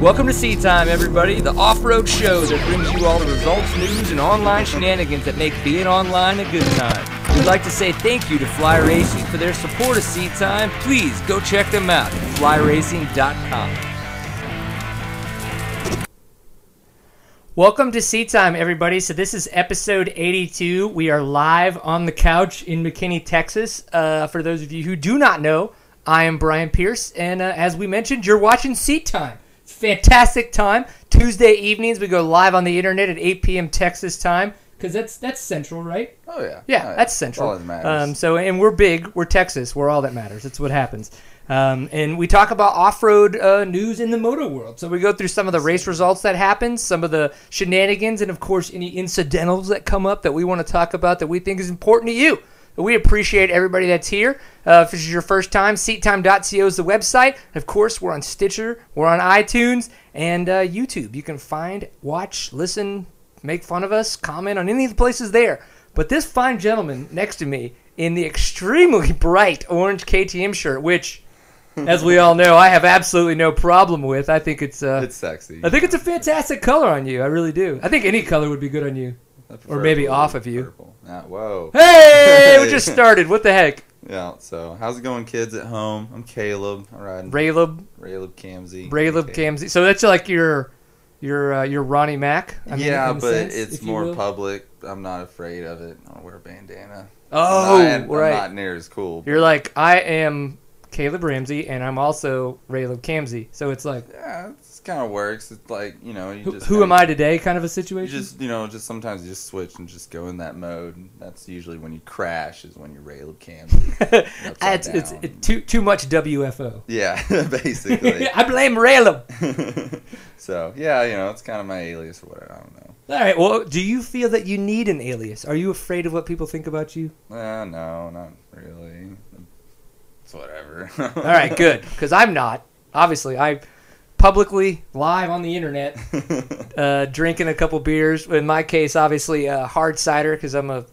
Welcome to Seat Time, everybody, the off-road show that brings you all the results, news, and online shenanigans that make being online a good time. We'd like to say thank you to Fly Racing for their support of Seat Time. Please go check them out at flyracing.com. Welcome to Seat Time, everybody. So this is episode 82. We are live on the couch in McKinney, Texas. Uh, for those of you who do not know, I am Brian Pierce, and uh, as we mentioned, you're watching Seat Time. Fantastic time. Tuesday evenings, we go live on the internet at 8 p.m. Texas time because that's that's central, right? Oh yeah, Yeah, that's central. All that matters. Um, so, and we're big. We're Texas. We're all that matters. That's what happens. Um, and we talk about off-road uh, news in the moto world. So we go through some of the race results that happen, some of the shenanigans, and of course any incidentals that come up that we want to talk about that we think is important to you. We appreciate everybody that's here. Uh, if this is your first time, seattime.co is the website. Of course, we're on Stitcher, we're on iTunes, and uh, YouTube. You can find, watch, listen, make fun of us, comment on any of the places there. But this fine gentleman next to me in the extremely bright orange KTM shirt, which, as we all know, I have absolutely no problem with. I think it's, uh, it's sexy. I think it's a fantastic color on you. I really do. I think any color would be good on you. Or maybe blue, off of you. Whoa. Hey, we just started. What the heck? Yeah. So how's it going, kids at home? I'm Caleb. I'm riding Raylob, Raylob Camsey. Raylob Okay. Camsey. So that's like your, your, uh, your Ronnie Mack. I mean, yeah, but sense, it's more public. I'm not afraid of it. I don't wear a bandana. Oh, I'm not, right. I'm not near as cool. You're like, I am Caleb Ramsay, and I'm also Raylob Camsey. So it's like, yeah, kind of works. It's like you know, you who, just who am I today? Kind of a You situation. just you know, just sometimes you just switch and just go in that mode. That's usually when you crash. Is when you rail Raylob Camsey. it's, it's it, too too much WFO. yeah, basically. I blame Raylob. so yeah, you know, it's kind of my alias or whatever. I don't know. All right. Well, do you feel that you need an alias? Are you afraid of what people think about you? Uh, no, not really. It's whatever. All right, good. Because I'm not. Obviously, I publicly live on the internet uh, drinking a couple beers. In my case, obviously, uh, hard cider because I'm a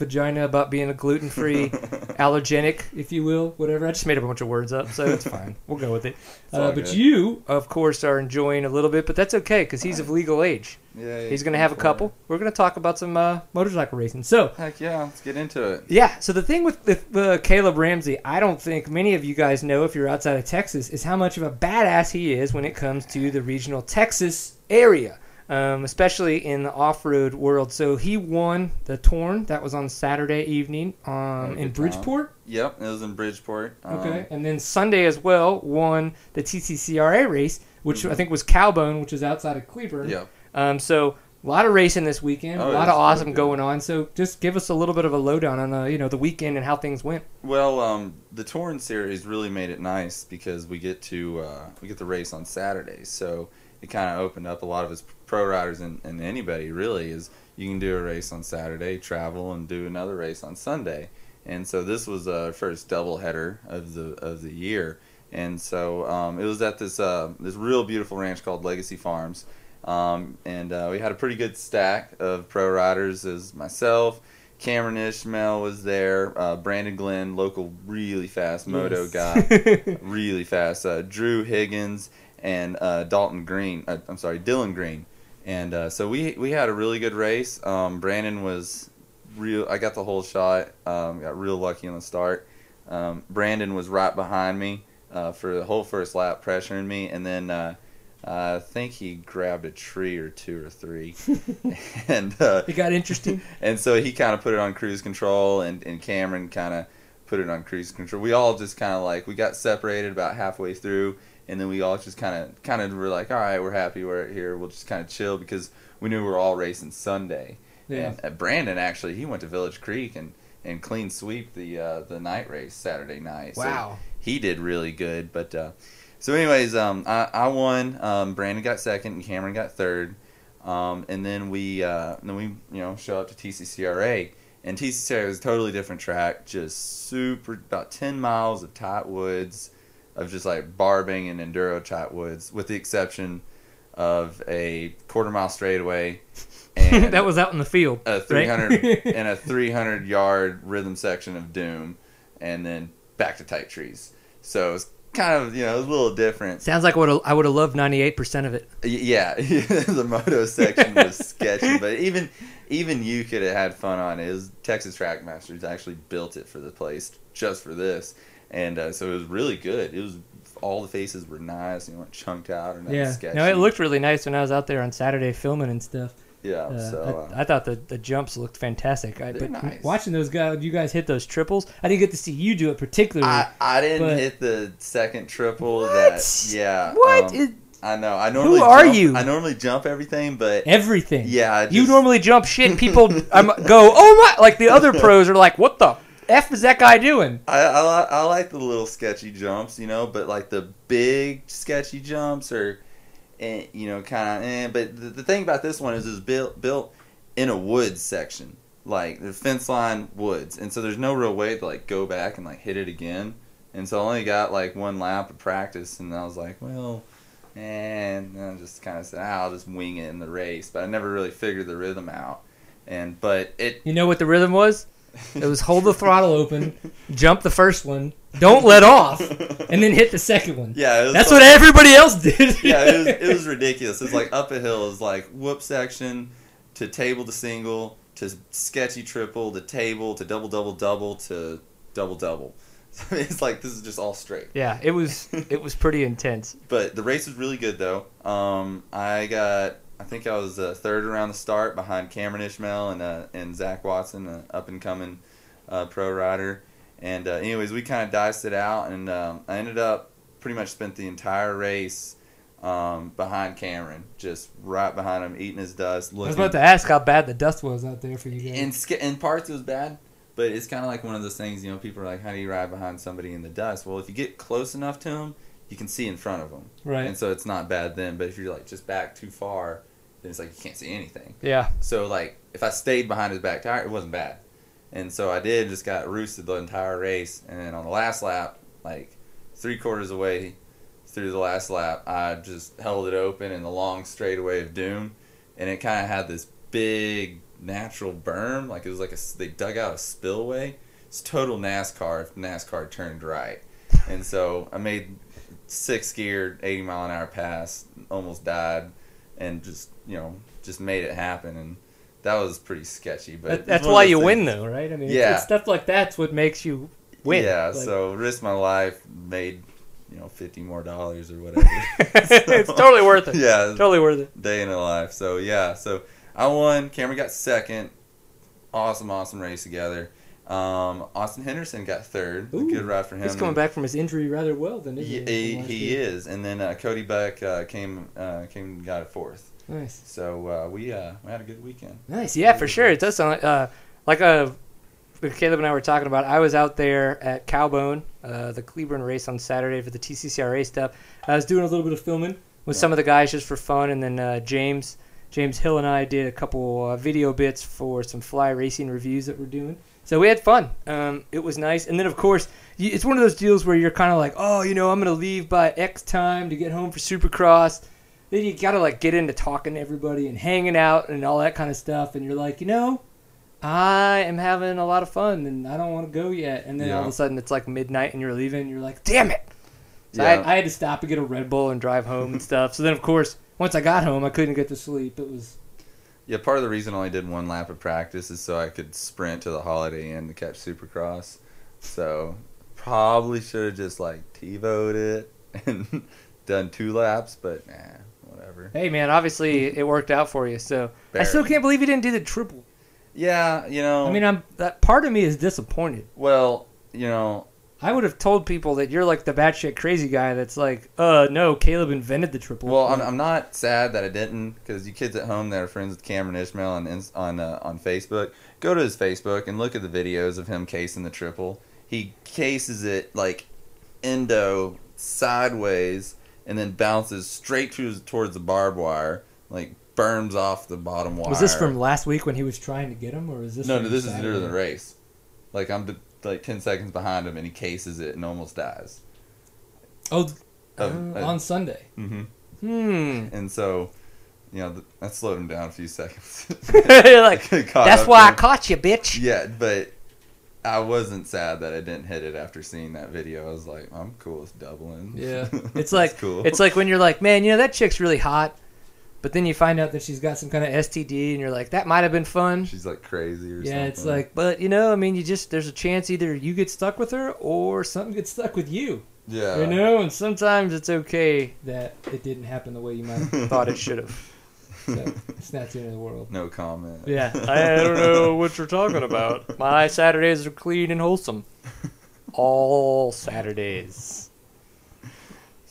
vagina about being a gluten free, allergenic, if you will, whatever. I just made up a bunch of words up, so it's fine. We'll go with it. Uh, but good. you, of course, are enjoying a little bit, but that's okay because he's of legal age. yeah, He's going to have a couple. We're going to talk about some uh, motorcycle racing. So, Heck yeah, let's get into it. yeah. So the thing with, with uh, Caleb Ramsay, I don't think many of you guys know if you're outside of Texas, is how much of a badass he is when it comes to the regional Texas area, um, especially in the off-road world. So he won the Torn. That was on Saturday evening um, in good time. Bridgeport. Yep, it was in Bridgeport. Um, Okay, and then Sunday as well won the TCCRA race, which Mhm. I think was Cowbone, which is outside of Cleburne. Yep. Um, so a lot of racing this weekend, Oh, a lot of awesome going on. So just give us a little bit of a lowdown on uh, you know the weekend and how things went. Well, um, the Torn series really made it nice because we get to uh, we get the race on Saturdays, so it kind of opened up a lot of us pro riders and, and anybody really is you can do a race on Saturday, travel and do another race on Sunday, and so this was our first double header of the of the year, and so um, it was at this uh, this real beautiful ranch called Legacy Farms. Um, and uh, we had a pretty good stack of pro riders as myself, Cameron Ishmael was there. Uh, Brandon Glenn, local really fast moto Yes. guy, really fast. Uh, Drew Higgins and uh, Dalton Green. Uh, I'm sorry, Dylan Green. And uh, so we we had a really good race. Um, Brandon was real. I got the whole shot. Um, got real lucky on the start. Um, Brandon was right behind me uh, for the whole first lap, pressuring me, and then. Uh, I think he grabbed a tree or two or three, and uh, it got interesting. and so he kind of put it on cruise control, and, and Cameron kind of put it on cruise control. We all just kind of like we got separated about halfway through, and then we all just kind of kind of were like, all right, we're happy we're here. We'll just kind of chill because we knew we were all racing Sunday. Yeah. And uh, Brandon actually he went to Village Creek and and clean sweep the uh, the night race Saturday night. So Wow. he did really good. But uh, so, anyways, um, I, I won. Um, Brandon got second, and Cameron got third. Um, and then we uh, then we you know show up to TCCRA, and TCCRA is a totally different track, just super about ten miles of tight woods, of just like barbing and enduro tight woods, with the exception of a quarter mile straightaway. And that was out in the field. a right? 300 and a 300 yard rhythm section of doom and then back to tight trees so it's kind of you know a little different. Sounds like what I would have loved ninety eight percent of it. Yeah, the moto section was sketchy, but even even you could have had fun on it. It was Texas Trackmasters actually built it for the place just for this, and uh, so it was really good. It was all the faces were nice, you weren't chunked out or nothing Yeah, sketchy. no, it looked really nice when I was out there on Saturday filming and stuff. yeah. Uh, so uh, I, I thought the, the jumps looked fantastic. I, but nice. watching those guys, you guys hit those triples. I didn't get to see you do it particularly. I, I didn't but- hit the second triple. What? That yeah. what? um, It- I know. I normally who are jump, you? I normally jump everything, but everything. yeah, I you normally jump shit. People I'm, go, oh my! Like the other pros are like, what the f is that guy doing? I, I, I like the little sketchy jumps, you know, but like the big sketchy jumps are, eh, you know, kind of. Eh, but the, the thing about this one is it's built built in a woods section, like the fence line woods, and so there's no real way to like go back and like hit it again. And so I only got like one lap of practice, and I was like, well, and I just kind of said, ah, I'll just wing it in the race, but I never really figured the rhythm out. And but it You know what the rhythm was? It was hold the throttle open, jump the first one, don't let off, and then hit the second one. yeah, it was That's like- what everybody else did. yeah, it was, it was ridiculous. It's like up a hill is like whoop section to table to single to sketchy triple to table to double double double to double double. So it's like this is just all straight. yeah, it was it was pretty intense. But the race was really good though. Um, I got I think I was uh, third around the start behind Cameron Ishmael and uh, and Zach Watson, an up and coming uh, pro rider. And uh, anyways, we kind of diced it out, and um, I ended up pretty much spent the entire race um, behind Cameron, just right behind him, eating his dust. I was about to ask how bad the dust was out there for you guys. in in parts it was bad, but it's kind of like one of those things. You know, people are like, "How do you ride behind somebody in the dust?" Well, if you get close enough to them, you can see in front of them, right. and so it's not bad then. But if you're like just back too far, then it's like you can't see anything. Yeah. So like if I stayed behind his back tire, it wasn't bad. And so I did, just got roosted the entire race. And then on the last lap, like three quarters away through the last lap, I just held it open in the long straightaway of doom, and it kind of had this big natural berm, like it was like a they dug out a spillway. It's total NASCAR if NASCAR turned right. And so I made six gear, 80 mile an hour pass, almost died, and just you know just made it happen. And that was pretty sketchy. But That, that's why you things- win, though, right? I mean, Yeah. it's stuff like that's what makes you win. Yeah, Like- so risk my life, made you know fifty more dollars or whatever. it's totally worth it. yeah, Totally worth it. day in a life. So yeah, so I won. Cameron got second. Awesome, awesome race together. Um, Austin Henderson got third. Ooh, good ride for him. He's coming back from his injury rather well, then, isn't He, he? he, he is, and then uh, Cody Beck uh, came uh, came and got it fourth. Nice. So uh, we uh, we had a good weekend. Nice. Yeah, for sure. It does sound like, uh, like a. Caleb and I were talking about. I was out there at Cowbone, uh, the Cleburne race on Saturday for the TCCRA stuff. I was doing a little bit of filming with Yeah. some of the guys just for fun, and then uh, James James Hill and I did a couple uh, video bits for some fly racing reviews that we're doing. So we had fun. Um, it was nice, and then of course you, it's one of those deals where you're kind of like, oh, you know, I'm gonna leave by X time to get home for Supercross. Then you gotta like get into talking to everybody and hanging out and all that kind of stuff, and you're like, you know, I am having a lot of fun and I don't want to go yet. And then all of a sudden it's like midnight and you're leaving, and you're like, damn it. So Yeah. I, I had to stop and get a Red Bull and drive home and stuff. So then, of course, once I got home, I couldn't get to sleep. It was Yeah, part of the reason I only did one lap of practice is so I could sprint to the Holiday Inn to catch Supercross. So probably should have just like TiVoed it and done two laps, but nah, whatever. hey man, obviously it worked out for you. So I still can't believe you didn't do the triple. Yeah, you know. I mean, I'm that part of me is disappointed. well, you know, I would have told people that you're like the batshit crazy guy that's like, uh, no, Caleb invented the triple. well, I'm, I'm not sad that I didn't because you kids at home that are friends with Cameron Ishmael on on uh, on Facebook, go to his Facebook and look at the videos of him casing the triple. He cases it like endo sideways and then bounces straight to, towards the barbed wire, like burns off the bottom wire. was this from last week when he was trying to get him, or is this? No, no, this is during the race. Like I'm like ten seconds behind him, and he cases it and almost dies. Oh, uh, Um, uh, on Sunday. hmm Hmm. And so, you know, th- that slowed him down a few seconds. like that's up why I caught you, bitch. Yeah, but I wasn't sad that I didn't hit it after seeing that video. I was like, I'm cool with doubling. Yeah, it's That's like cool. it's like when you're like, man, you know that chick's really hot, but then you find out that she's got some kind of STD, and you're like, that might have been fun. she's like crazy or something. Yeah, it's like, but you know, I mean, you just there's a chance either you get stuck with her or something gets stuck with you. yeah, You know, and sometimes it's okay that it didn't happen the way you might have thought it should have. So it's not the end of the world. No comment. Yeah, I don't know what you're talking about. My Saturdays are clean and wholesome. All Saturdays.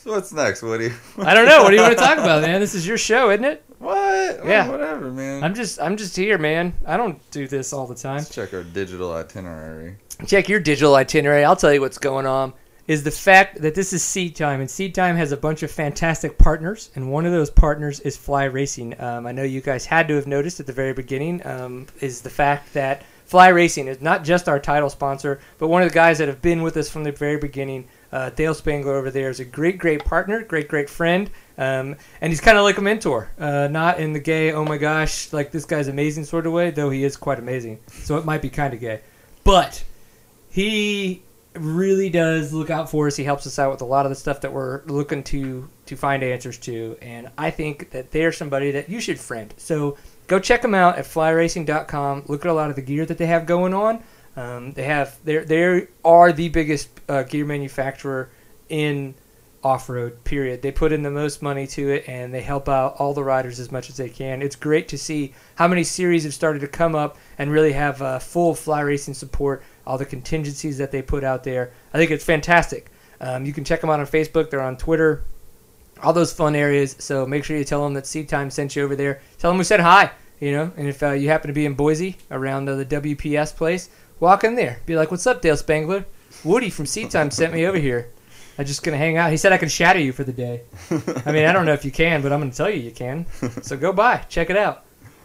So what's next, Woody? I don't know. What do you want to talk about, man? This is your show, isn't it? What? Yeah. Oh, whatever, man. I'm just I'm just here, man. I don't do this all the time. Let's check our digital itinerary. Check your digital itinerary. I'll tell you what's going on. Is the fact that this is Seat Time, and Seat Time has a bunch of fantastic partners, and one of those partners is Fly Racing. Um, I know you guys had to have noticed at the very beginning um, is the fact that Fly Racing is not just our title sponsor, but one of the guys that have been with us from the very beginning. Uh, Dale Spangler over there is a great, great partner, great, great friend, um, and he's kind of like a mentor. Uh, not in the gay, oh my gosh, like this guy's amazing sort of way, though he is quite amazing. So it might be kind of gay, but he really does look out for us. He helps us out with a lot of the stuff that we're looking to to find answers to, and I think that they're somebody that you should friend. So go check them out at flyracing.com. Look at a lot of the gear that they have going on. Um, they have they they are the biggest uh, gear manufacturer in off-road period. They put in the most money to it and they help out all the riders as much as they can. It's great to see how many series have started to come up and really have uh, full fly racing support all the contingencies that they put out there. I think it's fantastic. Um, you can check them out on facebook they're on twitter all those fun areas. So make sure you tell them that seat time sent you over there. Tell them we said hi you know and if uh, you happen to be in boise around uh, the wps place walk in there be like what's up dale spangler woody from seat time sent me over here I'm just gonna hang out. He said I can shadow you for the day. I mean, I don't know if you can, but I'm gonna tell you you can. So go by, check it out.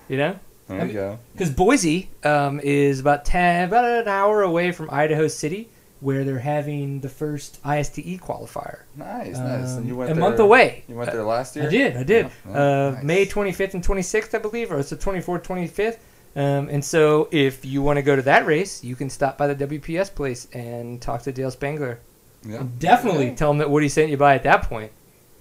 You know, There I you mean- go. because Boise um, is about ten, about an hour away from Idaho City, where they're having the first ISDE qualifier. Nice, nice. And you Um, went a there, month away. You went there last year. I did, I did. Yeah, uh, nice. May 25th and 26th, I believe, or it's the 24th, 25th. Um, and so, if you want to go to that race, you can stop by the WPS place and talk to Dale Spangler. Yeah. And definitely Yeah. tell him that Woody sent you by at that point.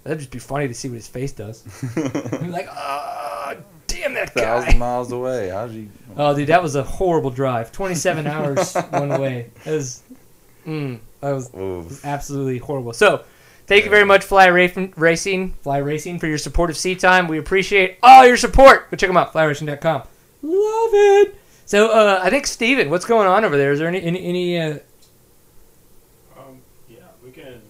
That'd just be funny to see what his face does. He'd be like, oh, damn that guy. Thousand miles away. How'd you? Oh, dude, that was a horrible drive. 27 hours one way. That was, mm, that was Oof. absolutely horrible. So, thank you very much, Fly Ra- Racing, Fly Racing, for your support of Seat Time. We appreciate all your support. Go check them out, flyracing.com. Love it. So, uh, I think Steven, what's going on over there? Is there any any, any uh, Um, yeah, we can.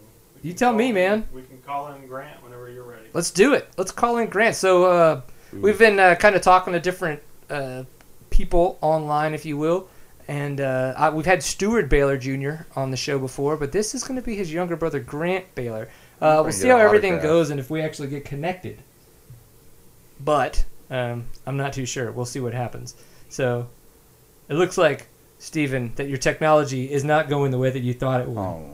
we You tell me, in- man. We can call in Grant whenever you're ready. Let's do it. Let's call in Grant. So uh, we've been uh, kind of talking to different uh, people online, if you will, and uh, I, we've had Stewart Baylor Jr. on the show before, but this is going to be his younger brother, Grant Baylor. Uh, we'll see how everything goes and if we actually get connected. But um, I'm not too sure. We'll see what happens. So it looks like, Stephen, that your technology is not going the way that you thought it would Oh.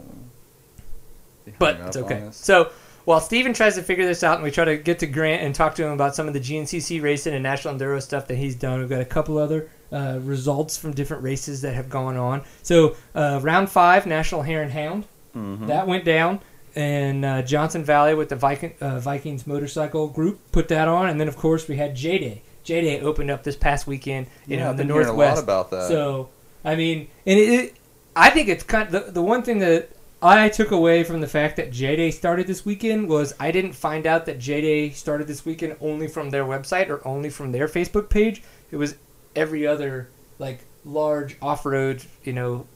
But it's okay. So while Steven tries to figure this out and we try to get to Grant and talk to him about some of the GNCC racing and National Enduro stuff that he's done, we've got a couple other uh, results from different races that have gone on. So uh, round five, National Hare and Hound, Mhm. that went down. And uh, Johnson Valley with the Viking, uh, Vikings motorcycle group put that on, and then of course we had J Day. J Day opened up this past weekend, you yeah, in the Northwest. about that. So, I mean, and it, it I think it's kind of the, the one thing that I took away from the fact that J Day started this weekend was I didn't find out that J Day started this weekend only from their website or only from their Facebook page. It was every other like large off road, you know,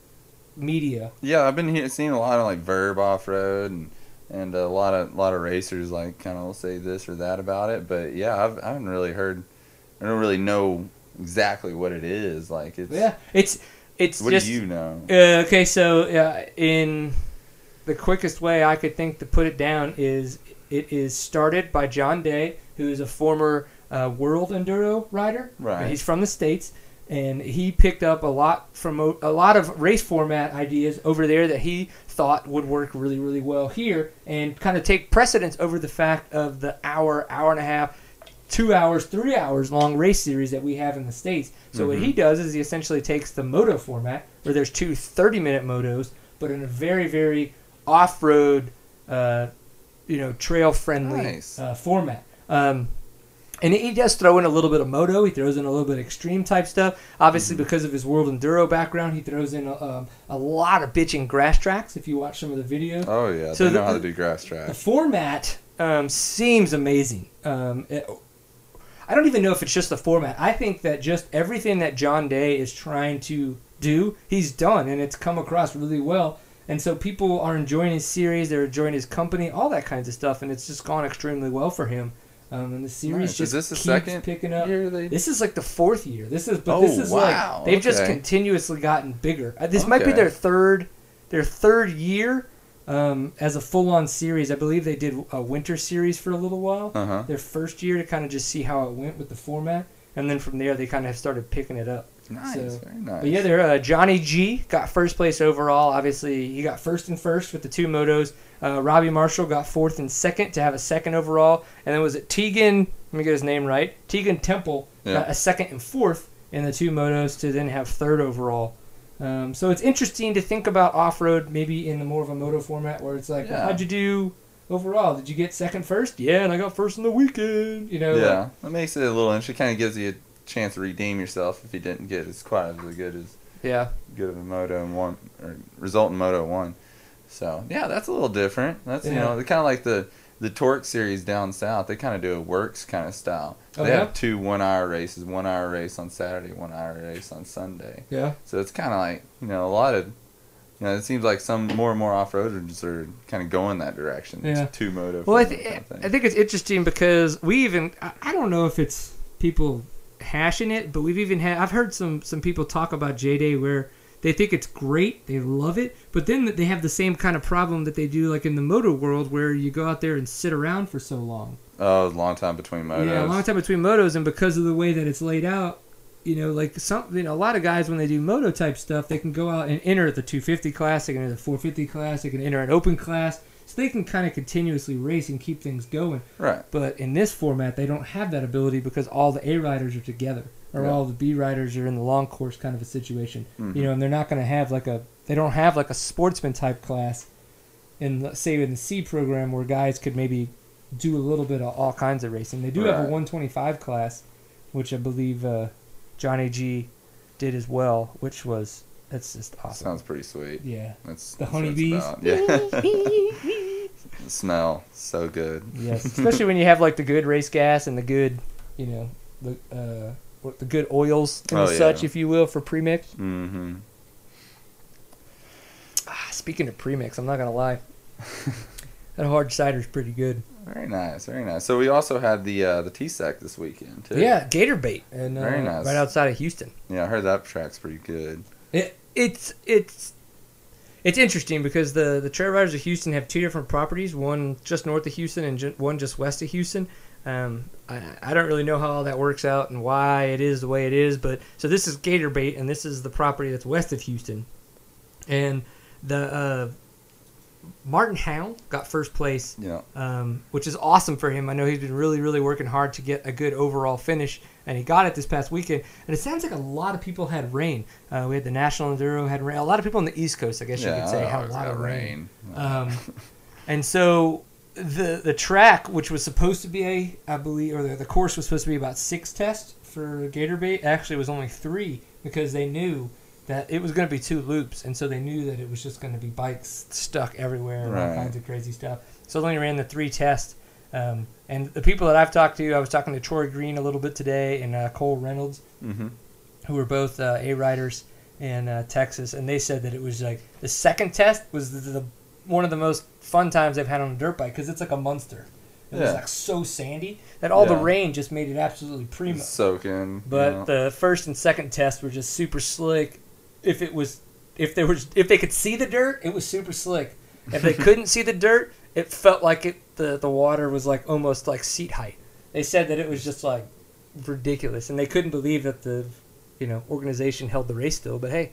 media. yeah, I've been seeing a lot of like Verb off road and and a lot of lot of racers like kind of will say this or that about it. But yeah, I've, I haven't really heard. I don't really know exactly what it is. Like it's. Yeah, it's it's What just do you know? Uh, okay, so uh, in the quickest way I could think to put it down is it is started by John Day, who is a former uh, world enduro rider. Right. He's from the states, and he picked up a lot from a lot of race format ideas over there that he thought would work really, really well here, and kind of take precedence over the fact of the hour, hour and a half two hours, three hours long race series that we have in the states. So what Mhm. he does is he essentially takes the moto format where there's two 30 minute motos, but in a very very off road, uh, you know, trail friendly Nice. uh, format. Um, and he does throw in a little bit of moto. He throws in a little bit of extreme type stuff. Obviously, Mm-hmm. because of his world enduro background, he throws in a, um, a lot of bitching grass tracks. If you watch some of the video, Oh yeah, So they the- know how to do grass tracks. the format um, seems amazing. Um, it- I don't even know if it's just the format. I think that just everything that John Day is trying to do, he's done, and it's come across really well. And so people are enjoying his series, they're enjoying his company, all that kinds of stuff, and it's just gone extremely well for him. Um, and the series Nice. just Is this the keeps second picking up. They This is like the fourth year. This is, but Oh, this is wow. like they've just continuously gotten bigger. Uh, This might be their third, their third year um, as a full-on series. I believe they did a winter series for a little while. Uh huh. Their first year to kind of just see how it went with the format, and then from there they kind of started picking it up. Nice, So- very nice. But yeah, there uh, Johnny G got first place overall. Obviously, he got first and first with the two motos. Uh, Robbie Marshall got fourth and second to have a second overall, and then was it Tegan? Let me get his name right. Tegan Temple Yeah. got a second and fourth in the two motos to then have third overall. Um, so it's interesting to think about off road maybe in the more of a moto format where it's like, well, how'd you do overall? Did you get second first? Yeah, and I got first in the weekend. You know, yeah, that makes it a little interesting. Kind of gives you a chance to redeem yourself if you didn't get as quite as good as yeah. good of a moto and one or result in moto one. So yeah, that's a little different. That's you know, kind of like the the Torque series down south. They kind of do a works kind of style. Oh, they yeah? have two one hour races, one hour race on Saturday, one hour race on Sunday. Yeah. So it's kind of like you know a lot of. You know, it seems like some more and more off-roaders are kind of going that direction. Yeah. Two moto. Well, I, th- kind of. I think it's interesting because we even I, I don't know if it's people it, but we've even had I've heard some some people talk about J Day where they think it's great, they love it, but then they have the same kind of problem that they do like in the moto world where you go out there and sit around for so long. oh, long time between motos. Yeah, a long time between motos, and because of the way that it's laid out, you know, like some, you know, a lot of guys when they do moto type stuff, they can go out and enter the 250 class, they can enter the 450 class, they can enter an open class, so they can kind of continuously race and keep things going. Right. But in this format, they don't have that ability because all the A riders are together, or Yeah. all the B riders are in the long course kind of a situation. Mhm. You know, and they're not going to have like a they don't have like a sportsman type class in the- say in the C program where guys could maybe do a little bit of all kinds of racing. They do have a 125 class, which I believe uh, Johnny G did as well, which was that's just awesome. Sounds pretty sweet. yeah. That's The that's honeybees. Yeah. the smell so good. Yes, especially when you have like the good race gas and the good, you know, the uh, the good oils and Oh, such, yeah. if you will, for premix. Mm-hmm. Ah, speaking of premix, I'm not gonna lie, that hard cider's pretty good. Very nice, very nice. So we also had the uh, the T-Sec this weekend too. Yeah, Gator bait, and uh, Very nice. right outside of Houston. Yeah, I heard that track's pretty good. It, it's it's it's interesting because the the trail riders of Houston have two different properties, one just north of Houston and one just west of Houston. Um, I, I don't really know how all that works out and why it is the way it is, but so this is Gator Bait, and this is the property that's west of Houston, and the uh, Martin Howe got first place Yeah. um, which is awesome for him. I know he's been really, really working hard to get a good overall finish, and he got it this past weekend. And it sounds like a lot of people had rain. Uh, we had the National Enduro had rain. A lot of people on the East Coast, I guess yeah, you could say, had a lot of rain. rain. Um, and so the the track, which was supposed to be a, I believe, or the, the course was supposed to be about six tests for Gator Bait, actually was only three because they knew that it was going to be two loops, and so they knew that it was just going to be bikes stuck everywhere and all kinds of crazy stuff. So they only ran the three tests. Um, and the people that I've talked to, I was talking to Troy Green a little bit today and uh, Cole Reynolds, mm-hmm. who were both uh, A riders in uh, Texas, and they said that it was like the second test was the, the one of the most fun times they've had on a dirt bike because it's like a monster. It was like so sandy that all the rain just made it absolutely primo. Soaking. But you know. the first and second test were just super slick. If it was, if there was, if they could see the dirt, it was super slick. If they couldn't see the dirt, it felt like it the the water was like almost like seat height. They said that it was just like ridiculous, and they couldn't believe that the you know organization held the race still. But hey,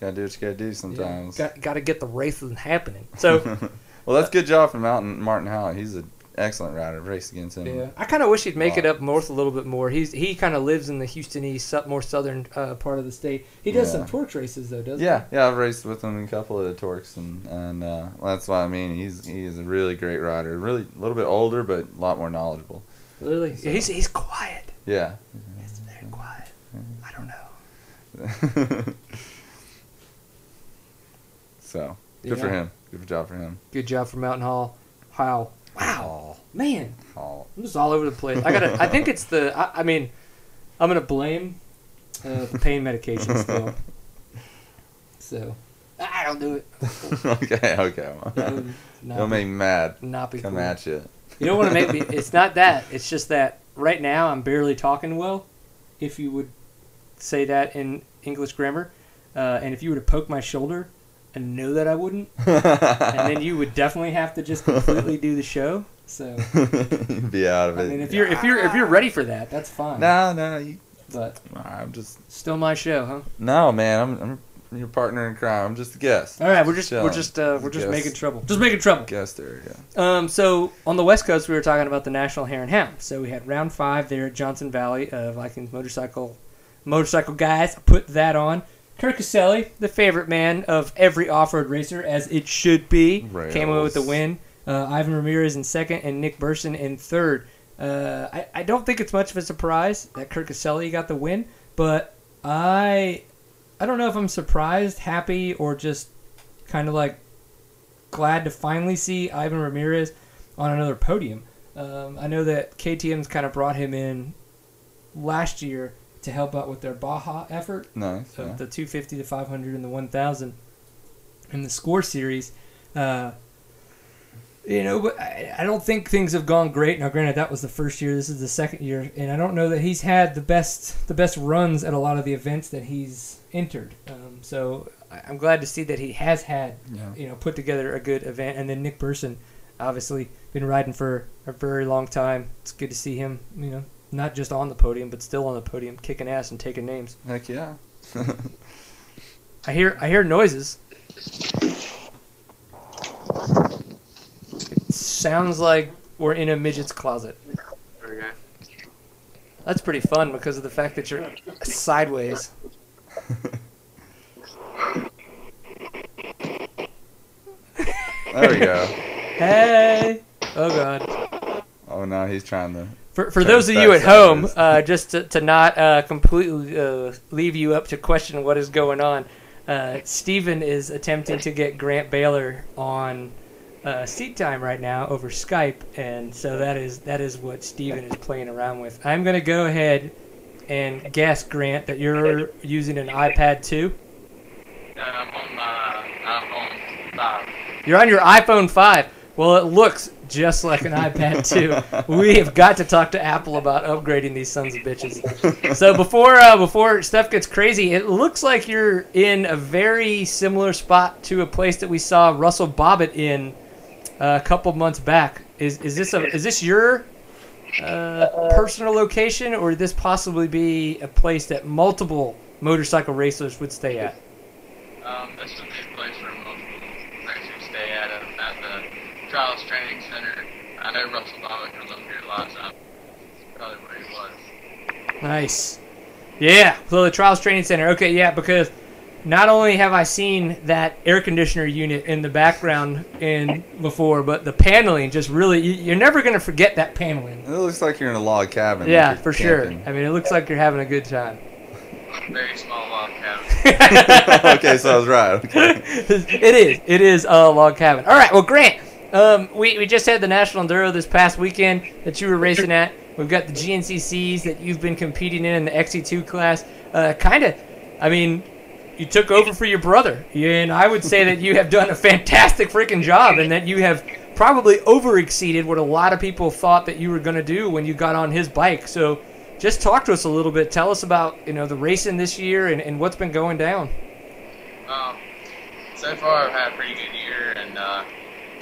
gotta do what you gotta do sometimes. got got to get the races happening. So well, that's good job from Mountain Martin Howell. He's a excellent rider. Race against him. Yeah, I kind of wish he'd make it up north a little bit more. He's he kind of lives in the Houston East, more southern uh, part of the state. He does Yeah. some torch races though, doesn't he? Yeah, yeah, I've raced with him in a couple of the torques, and and uh, that's what I mean. He's he is a really great rider. Really, a little bit older, but a lot more knowledgeable. Really? So- He's he's quiet. Yeah. He's very quiet. I don't know. so good for him. Good job for him. Good job for Mountain Hall. Wow. Wow. Man, Oh, I'm just all over the place. I gotta. I think it's the. I, I mean, I'm gonna blame uh, the pain medication still. So I don't do it. okay, okay. That would not Don't be- make me mad. not be Come cool. at you. You don't want to make me. It's not that. It's just that right now I'm barely talking well. If you would say that in English grammar, uh, and if you were to poke my shoulder, I know that I wouldn't, and then you would definitely have to just completely do the show. So Be out of it. I mean, if you're if you're if you're ready for that, that's fine. no, no, you, But I'm just still my show, huh? no, man. I'm I'm your partner in crime. I'm just a guest. All right, we're just we're just uh, we're just Guess. making trouble. Just making trouble. Guest there, yeah. Um, so on the West Coast, we were talking about the National Hare and Hound. So we had round five there at Johnson Valley, uh, Vikings motorcycle motorcycle guys. Put that on. Kurt Caselli, the favorite man of every off-road racer, as it should be, Rails. came away with the win. Uh, Ivan Ramirez in second, and Nick Burson in third. Uh, I, I don't think it's much of a surprise that Kurt Caselli got the win, but I I don't know if I'm surprised, happy, or just kind of like glad to finally see Ivan Ramirez on another podium. Um, I know that KTM's kind of brought him in last year to help out with their Baja effort Nice. Yeah. the 250, the 500, and the 1000 in the score series. Uh, you know, but I, I don't think things have gone great. Now, granted, that was the first year. This is the second year, and I don't know that he's had the best the best runs at a lot of the events that he's entered. Um, so I'm glad to see that he has had Yeah. you know put together a good event. And then Nick Burson, obviously been riding for a very long time. It's good to see him. You know, not just on the podium, but still on the podium, kicking ass and taking names. Heck yeah. I hear I hear noises. It sounds like we're in a midget's closet. Okay. That's pretty fun because of the fact that you're sideways. there we go. Hey! Oh god. Oh no, he's trying to. For, for those of you at home, uh, just to, to not uh, completely uh, leave you up to question what is going on, uh, Steven is attempting to get Grant Baylor on uh, seat time right now over Skype, and so that is that is what Stephen is playing around with. I'm going to go ahead and guess, Grant, that you're using an iPad 2. I'm on my iPhone 5. You're on your iPhone 5. Well, it looks just like an iPad 2. We have got to talk to Apple about upgrading these sons of bitches. So before uh, before stuff gets crazy, it looks like you're in a very similar spot to a place that we saw Russell Bobbitt in uh, a couple months back. Is is this a is this your uh, personal location, or would this possibly be a place that multiple motorcycle racers would stay at? Um, this is a place where most racers stay at, uh, at the Trials Training. I know Russell Bobbitt comes up here a lot, probably where he was. Nice. Yeah, so the Trials Training Center. Okay, yeah, because not only have I seen that air conditioner unit in the background in before, but the paneling just really you- you're never going to forget that paneling. It looks like you're in a log cabin. Yeah, you're for sure. I mean, it looks like you're having a good time. Very small log cabin. okay, so I was right. Okay. it is. It is a log cabin. All right. Well, Grant, um, we, we just had the National Enduro this past weekend that you were racing at. We've got the GNCCs that you've been competing in in the XC2 class. Uh, kind of, I mean, you took over for your brother, and I would say that you have done a fantastic freaking job, and that you have probably over exceeded what a lot of people thought that you were going to do when you got on his bike. So. Just talk to us a little bit. Tell us about you know the racing this year and, and what's been going down. Um, so far, I've had a pretty good year, and uh,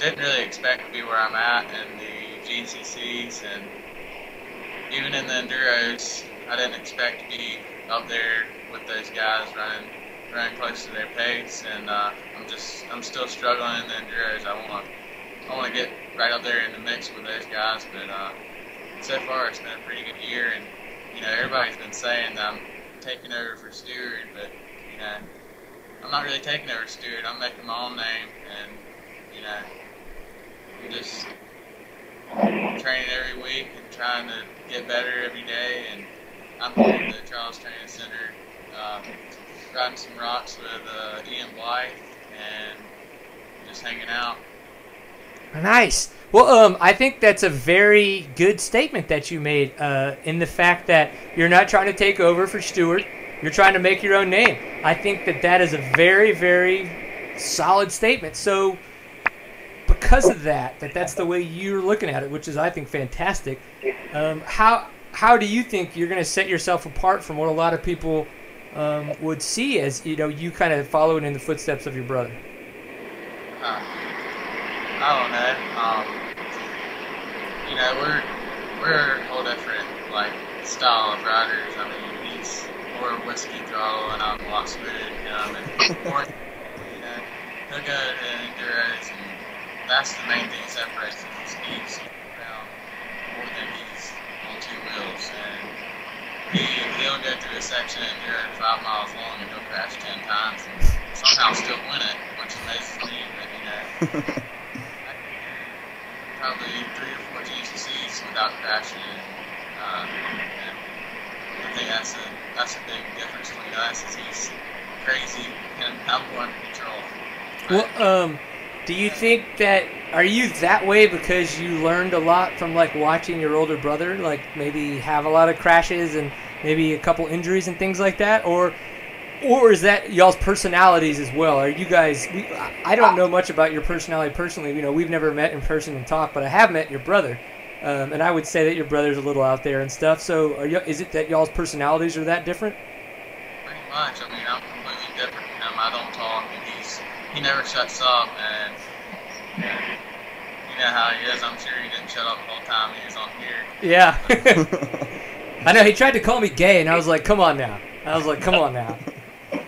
didn't really expect to be where I'm at in the GNCCs, and even in the enduros, I didn't expect to be up there with those guys running running close to their pace, and uh, I'm just I'm still struggling in the enduros. I want I want to get right up there in the mix with those guys. But uh, so far, it's been a pretty good year, and you know everybody's been saying that I'm taking over for Stewart, but you know I'm not really taking over Stewart. I'm making my own name, and you know just training every week and trying to get better every day. And I'm going to the Trials Training Center, uh, riding some rocks with uh, Ian Blythe, and just hanging out. Nice. Well, um, I think that's a very good statement that you made uh, in the fact that you're not trying to take over for Stewart. You're trying to make your own name. I think that that is a very, very solid statement. So, because of that, that that's the way you're looking at it, which is, I think, fantastic. Um, how how do you think you're going to set yourself apart from what a lot of people um, would see as you know you kind of following in the footsteps of your brother? Uh, I don't know. Um, you know, we're we're a whole different like style of riders. I mean, he's more whiskey throttle, and I'm a lot smoother than him. And more, you know, he'll go to enduros, and that's the main thing that separates him. Is he's around more than he's on two wheels, and he he'll go through a section of enduro five miles long, and he'll crash ten times, and somehow still win it, which amazes me. But you know. probably three or four GNCCs without crashing. Um, and I think that's a that's a big difference between us. Is he's crazy and I'm more control. But, Well, um, do you think that are you that way because you learned a lot from like watching your older brother, like maybe have a lot of crashes and maybe a couple injuries and things like that, or or is that y'all's personalities as well? Are you guys? We, I don't know much about your personality personally. You know, we've never met in person and talked, but I have met your brother, um, and I would say that your brother's a little out there and stuff. So, are is it that y'all's personalities are that different? pretty much. I mean, I'm completely different from him. I don't talk, and he's he never shuts up, and and you know how he is. I'm sure he didn't shut up the whole time he was on here. Yeah. I know he tried to call me gay, and I was like, "Come on now." I was like, "Come on now."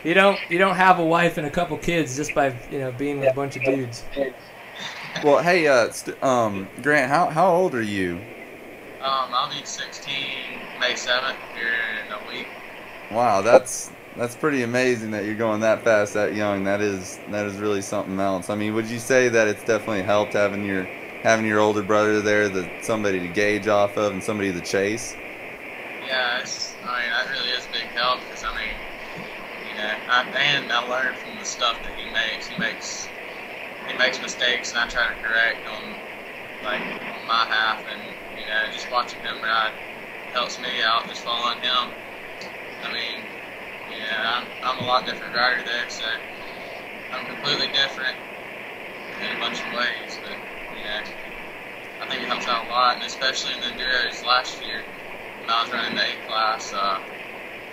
You don't you don't have a wife and a couple kids just by you know being with a bunch of dudes. well, hey, uh, st- um, Grant, how how old are you? Um, I'll be 16 May 7th here in a week. Wow, that's that's pretty amazing that you're going that fast, that young. That is that is really something else. I mean, would you say that it's definitely helped having your having your older brother there, that somebody to gauge off of and somebody to chase? Yeah, it's, I mean, that really is a big help because, I mean, you know, I, and I learned from the stuff that he makes. He makes he makes mistakes, and I try to correct on like on my half, and you know, just watching him ride helps me out. Just following him. I mean, yeah, I'm I'm a lot different rider there, so I'm completely different in a bunch of ways, but you know, I think it helps out a lot, and especially in the enduros last year when I was running the A class. Uh,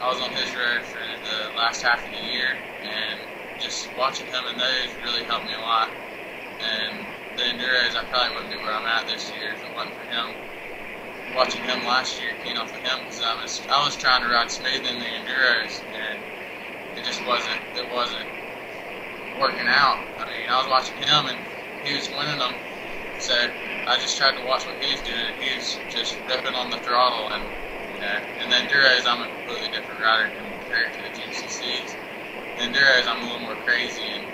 I was on his road for the last half of the year, and just watching him in those really helped me a lot. And the enduros, I probably wouldn't be where I'm at this year if it wasn't for him. Watching him last year, keying off of him, because I was I was trying to ride smooth in the enduros, and it just wasn't it wasn't working out. I mean, I was watching him, and he was winning them. So I just tried to watch what he was doing, and he was just ripping on the throttle, and you know, and the enduros, I'm a completely different rider compared to the GNCCs. The enduros, I'm a little more crazy, and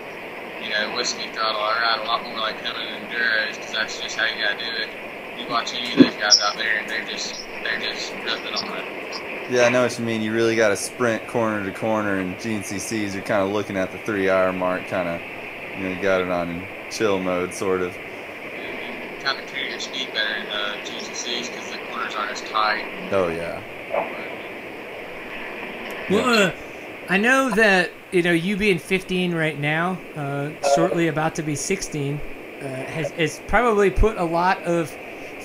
you know, whiskey throttle, I ride a lot more like him in enduros because that's just how you gotta do it. You watch any of those guys out there, and they're just they're just ripping on it. Yeah, I know what you mean. You really got to sprint corner to corner, and GNCCs you're kind of looking at the three hour mark, kind of, you know, you got it on in chill mode, sort of. You kind of carry your speed better in the GNCCs because the corners aren't as tight. Oh yeah. Well, uh, I know that you know you being 15 right now, uh, shortly about to be 16, uh, has, has probably put a lot of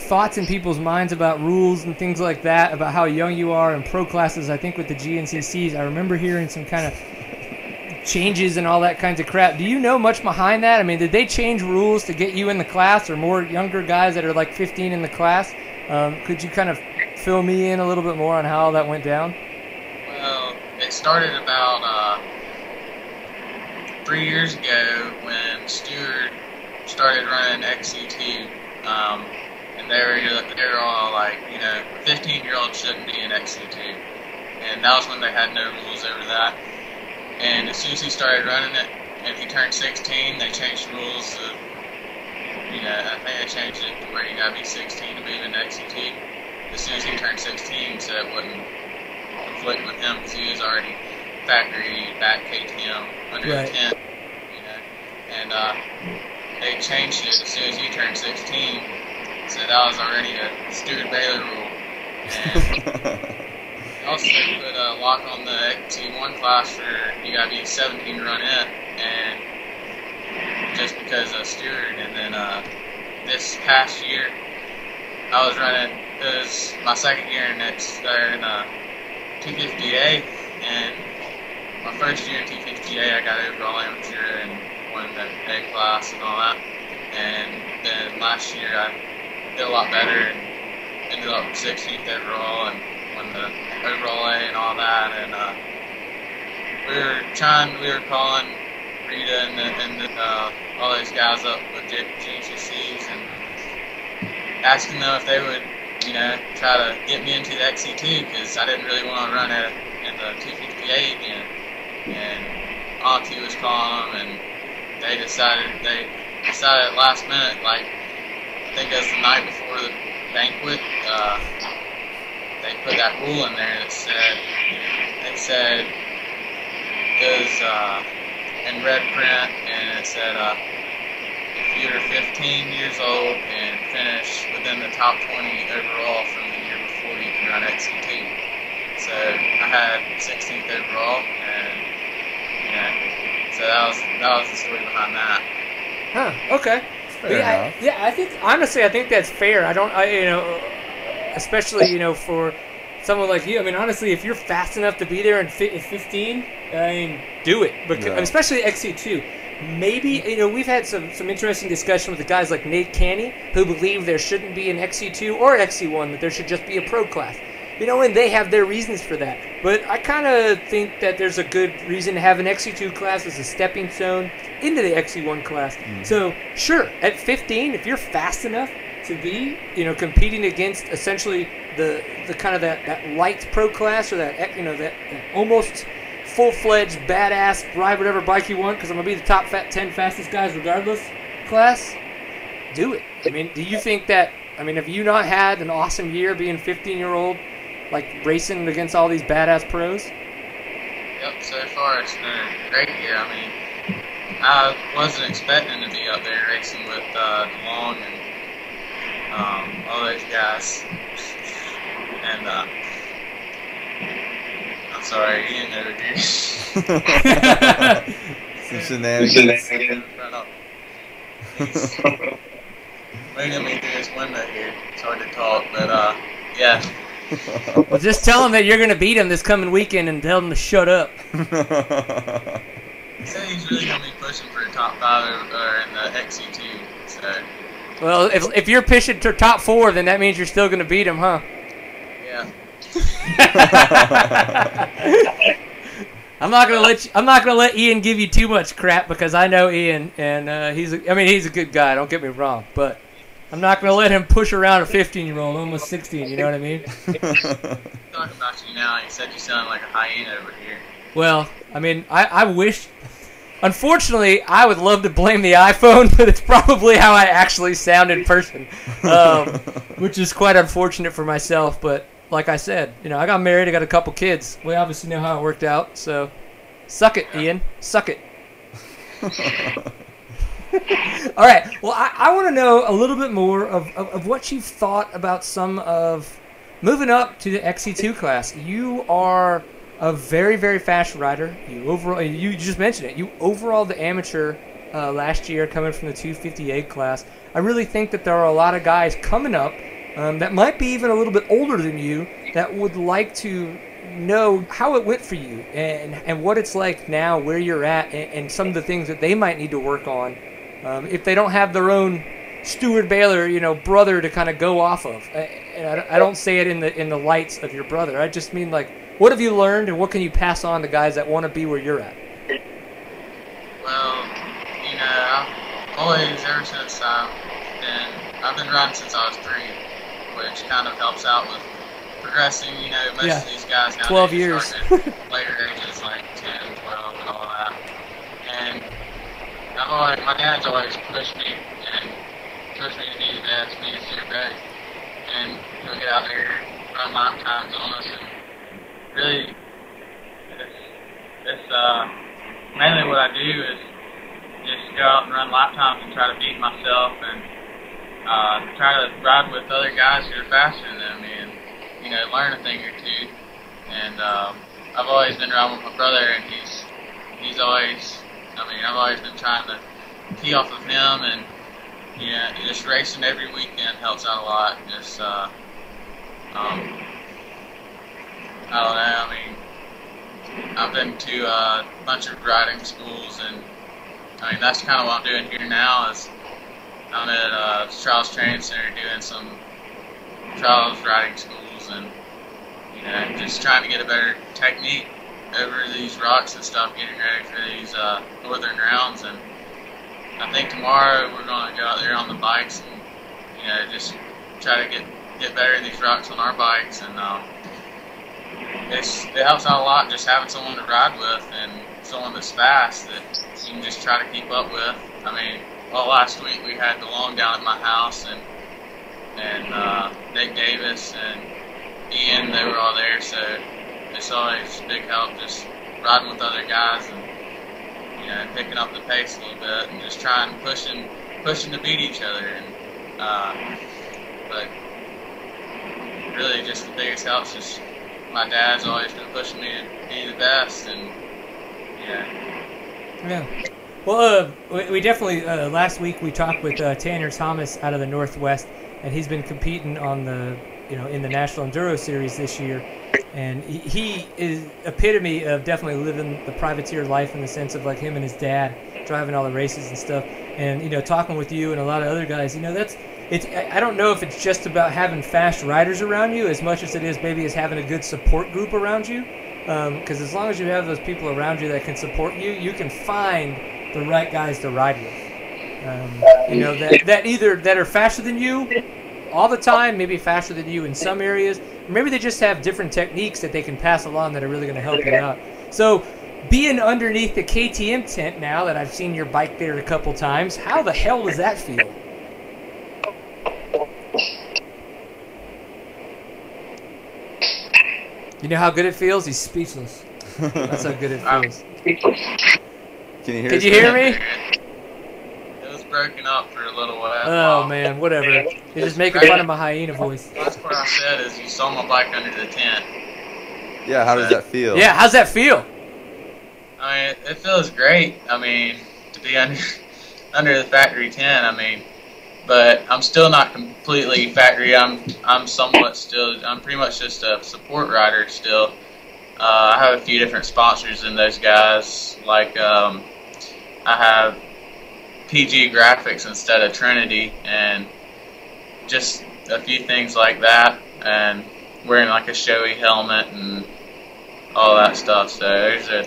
thoughts in people's minds about rules and things like that, about how young you are in pro classes. I think with the GNCCs, I remember hearing some kind of changes and all that kinds of crap. Do you know much behind that? I mean, did they change rules to get you in the class, or more younger guys that are like 15 in the class? Um, could you kind of fill me in a little bit more on how that went down? Well, it started about uh, three years ago when Stewart started running XC2 um, and they were they were all like, you know, 15 year olds shouldn't be in XC2, and that was when they had no rules over that. And as soon as he started running it, and he turned 16, they changed rules. Of, you know, I think they changed it to where you gotta be 16 to be in XC2. As soon as he turned 16, so it wouldn't conflict with him because he was already factory back KTM under Right. the tent, you know. And uh, they changed it as soon as he turned 16, so that was already a Stewart Baylor rule. And also they put a lock on the XC1 class for you gotta be 17 to run it, and just because of Stewart. And then uh, this past year, I was running. It was my second year in next or in uh, 250A, and my first year in 250A, I got overall amateur and won the A class and all that. And then last year, I did a lot better and ended up 16th overall and won the overall A and all that. And uh, we were trying, we were calling Rita and, the, and the, uh, all those guys up with GNCCs and asking them if they would, you know, try to get me into the XC2 because I didn't really want to run at, in the 250A again. And Auntie was calling them, and they decided they decided at last minute, like think was the night before the banquet, uh, they put that rule in there that said they said was uh, in red print, and it said uh, if you're 15 years old and finish within the top 20 overall from the year before, you can run XC2. So I had 16th overall, and you know, so that was that was the story behind that. Huh. Okay. Yeah, I, yeah, I think honestly, I think that's fair. I don't, I, you know, especially you know for someone like you. I mean, honestly, if you're fast enough to be there in fi- in 15, I mean, do it. Because Yeah. especially XC2. Maybe mm-hmm. you know we've had some some interesting discussion with the guys like Nate Kanney who believe there shouldn't be an XC2 or XC1 that there should just be a pro class. You know, and they have their reasons for that. But I kind of think that there's a good reason to have an XC2 class as a stepping stone into the XC1 class. Mm-hmm. So, sure, at 15, if you're fast enough to be, you know, competing against essentially the the kind of that, that light pro class or that, you know, that, that almost full-fledged badass ride whatever bike you want because I'm going to be the top fat 10 fastest guys regardless class, do it. I mean, do you think that, I mean, have you not had an awesome year being 15 year old, like racing against all these badass pros? Yep, so far it's been a great year. I mean, I wasn't expecting to be up there racing with uh, DeLong and um, all those guys. And uh, I'm sorry, Ian over here. Some shenanigans. Run up. He's leaning me through his window here. It's hard to talk, but uh, yeah. Well, just tell him that you're going to beat him this coming weekend and tell him to shut up. He said he's really gonna be pushing for a top five or, or in the XC2. So Well, if, if you're pushing to top four, then that means you're still going to beat him, huh? yeah. I'm not gonna let you, I'm not gonna let Ian give you too much crap because I know Ian and uh, he's a, I mean he's a good guy. Don't get me wrong, but I'm not gonna let him push around a 15 year old, almost 16. You know what I mean? Talking about you now, he said you sound like a hyena over here. Well, I mean I, I wish. Unfortunately, I would love to blame the iPhone, but it's probably how I actually sound in person, um, which is quite unfortunate for myself. But like I said, you know, I got married, I got a couple kids. We obviously know how it worked out. So, suck it, Ian. Suck it. All right. Well, I, I want to know a little bit more of, of, of what you've thought about some of moving up to the XC2 class. You are a very, very fast rider. You overall, you just mentioned it. You overall the amateur uh, last year coming from the 258 class. I really think that there are a lot of guys coming up um, that might be even a little bit older than you that would like to know how it went for you and, and what it's like now, where you're at, and, and some of the things that they might need to work on um, if they don't have their own Stewart Baylor, you know, brother to kind of go off of. A- And I, I don't say it in the in the lights of your brother. I just mean like, what have you learned, and what can you pass on to guys that want to be where you're at? Well, you know, I've always, ever since I've been, I've been running since I was three, which kind of helps out with progressing. You know, most Yeah. of these guys now 12 years. later ages, like 10, 12, and all that. And I've always, my dad's always pushed me and pushed me to be the best, be super ready, and he'll get out there, run lap times on us, and really, it's, it's uh, mainly what I do is just go out and run lap times and try to beat myself and uh, try to ride with other guys who are faster than me and you know learn a thing or two. And um, I've always been riding with my brother, and he's he's always I mean I've always been trying to key off of him and yeah just racing every weekend helps out a lot. Just uh, um, I don't know. I mean I've been to a bunch of riding schools and I mean, that's kind of what I'm doing here now. Is I'm at uh, Trials Training Center doing some trials riding schools, and you know, just trying to get a better technique over these rocks and stuff, getting ready for these uh, northern rounds. And I think tomorrow we're going to go out there on the bikes and you know just try to get get better in these rocks on our bikes, and um, it's it helps out a lot just having someone to ride with and someone that's fast that you can just try to keep up with. I mean, well, last week we had DeLong down at my house, and and uh, Nick Davis and Ian, they were all there, so it's always big help just riding with other guys and you know picking up the pace a little bit and just trying pushing pushing to beat each other. And uh, but really, just the biggest help is just my dad's always been pushing me to be the best, and yeah. Yeah. Well, uh, we, we definitely uh, last week we talked with uh, Tanner Thomas out of the Northwest, and he's been competing on the you know in the National Enduro Series this year, and he, is epitome of definitely living the privateer life in the sense of like him and his dad driving all the races and stuff, and you know talking with you and a lot of other guys, you know that's. It's, I don't know if it's just about having fast riders around you as much as it is maybe as having a good support group around you because as long as you have those people around you that can support you, you can find the right guys to ride with. Um, you know that that either that are faster than you all the time, maybe faster than you in some areas, maybe they just have different techniques that they can pass along that are really going to help you out. So. Being underneath the KTM tent now that I've seen your bike there a couple times, how the hell does that feel? You know how good it feels? He's speechless. That's how good it feels. Can you hear? Could us you hear me? It was broken up for a little while. Oh man, whatever. You're just making fun of my hyena voice. Last part I said is you saw my bike under the tent. Yeah. How does that feel? Yeah, how's that feel? I mean, it, it feels great. I mean, to be under under the factory tent. I mean, but I'm still not completely factory. I'm I'm somewhat still. I'm pretty much just a support rider still. Uh, I have a few different sponsors in those guys. Like um, I have PG Graphics instead of Trinity, and just a few things like that, and wearing like a Shoei helmet and all that stuff. So there's a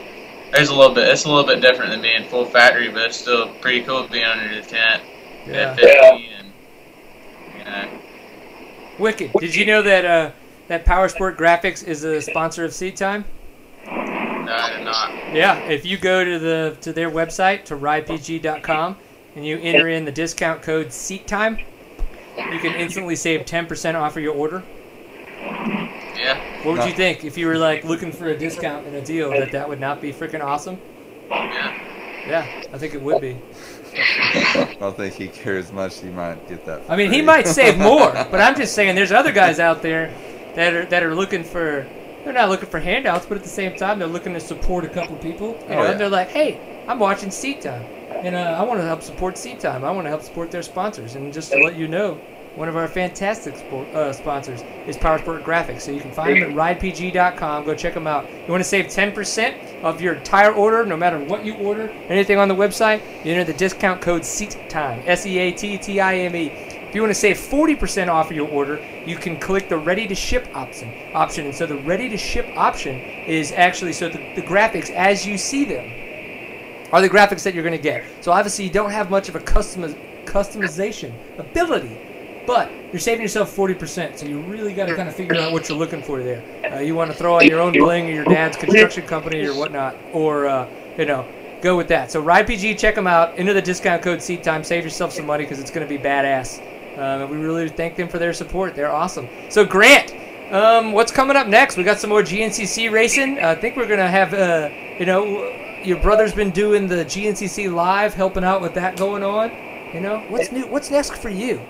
there's a little bit. It's a little bit different than being full factory, but it's still pretty cool being under the tent Yeah. at 50 and you know. Wicked. Did you know that uh, that Power Sport Graphics is a sponsor of Seat Time? No, I did not. Yeah. If you go to the to their website to ridepg.com and you enter in the discount code Seat Time, you can instantly save 10% off of your order. Yeah, What would you think if you were like looking for a discount and a deal that that would not be freaking awesome? yeah. Yeah, I think it would be. I don't think he cares much. He might get that. I mean, he might save more, but I'm just saying there's other guys out there that are that are looking for. They're not looking for handouts, but at the same time, they're looking to support a couple people. You Oh, know, yeah. and they're like, "Hey, I'm watching Seat Time, and uh, I want to help support Seat Time. I want to help support their sponsors." And just to let you know, one of our fantastic sport, uh, sponsors is PowerSport Graphics. So you can find them at ridepg.com. Go check them out. You want to save 10% of your entire order, no matter what you order, anything on the website, you enter the discount code SEATTIME, S-E-A-T-T-I-M-E. If you want to save 40% off of your order, you can click the ready to ship option. Option, and so the ready to ship option is actually so the, the graphics as you see them are the graphics that you're going to get. So obviously you don't have much of a customiz- customization ability but you're saving yourself 40%. So you really got to kind of figure out what you're looking for there. Uh, you want to throw out your own bling or your dad's construction company or whatnot, or uh, you know, go with that. So Ride PG, check them out. Enter the discount code Seat Time. Save yourself some money because it's going to be badass. Uh, and we really thank them for their support. They're awesome. So Grant, um, what's coming up next? We got some more GNCC racing. I think we're gonna have, uh, you know, your brother's been doing the GNCC live, helping out with that going on. You know, what's new? What's next for you?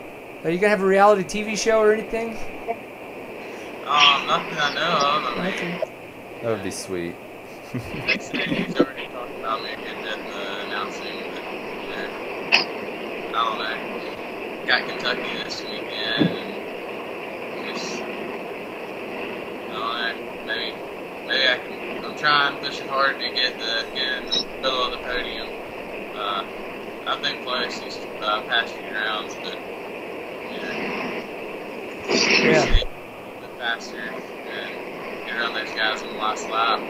Are you gonna have a reality TV show or anything? Um, nothing I know of. I mean, That would be sweet. next day he's already talked about me getting the announcing. That, uh, I don't know. Got Kentucky this weekend. And just, I don't know. Maybe, maybe I can. I'm trying, pushing hard to get the get the middle of the podium. Uh, I've been close these uh, past few rounds, but you know, Yeah. a bit faster and get around those guys on the last lap.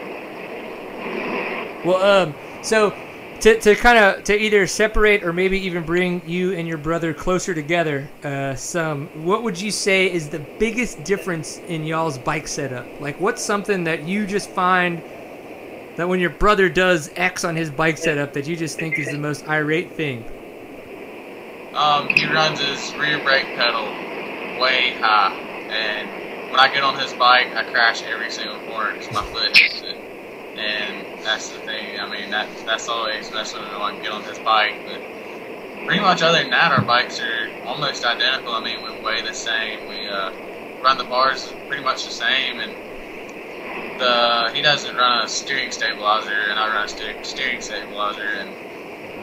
Well, um, so to, to kind of to either separate or maybe even bring you and your brother closer together, uh, some what would you say is the biggest difference in y'all's bike setup? Like, what's something that you just find that when your brother does X on his bike setup that you just think is the most irate thing? Um, he runs his rear brake pedal way high, and when I get on his bike, I crash every single corner because my foot hits it. And that's the thing. I mean, that that's always messing with me when I get on this bike. But pretty much other than that, our bikes are almost identical. I mean, we weigh the same. We uh, run the bars pretty much the same, and the he doesn't run a steering stabilizer, and I run a steering steering stabilizer, and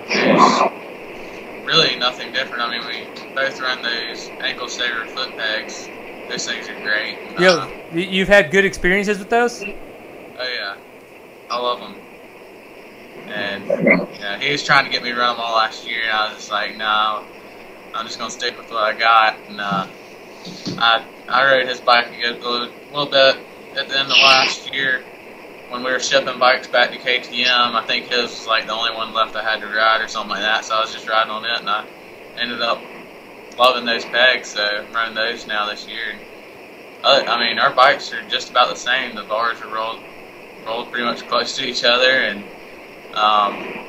there's really nothing different. I mean, we both run those ankle saver foot pegs. Those things are great. And, Yo, uh, you've had good experiences with those? oh yeah, I love them. And yeah, he was trying to get me to run them all last year, and I was just like, no, I'm just gonna stick with what I got. And uh, I I rode his bike a good little, little bit at the end of last year when we were shipping bikes back to KTM. I think his was like the only one left I had to ride or something like that. So I was just riding on it, and I ended up loving those pegs. So I'm running those now this year. And, uh, I mean, our bikes are just about the same. The bars are rolled rolled pretty much close to each other, and um,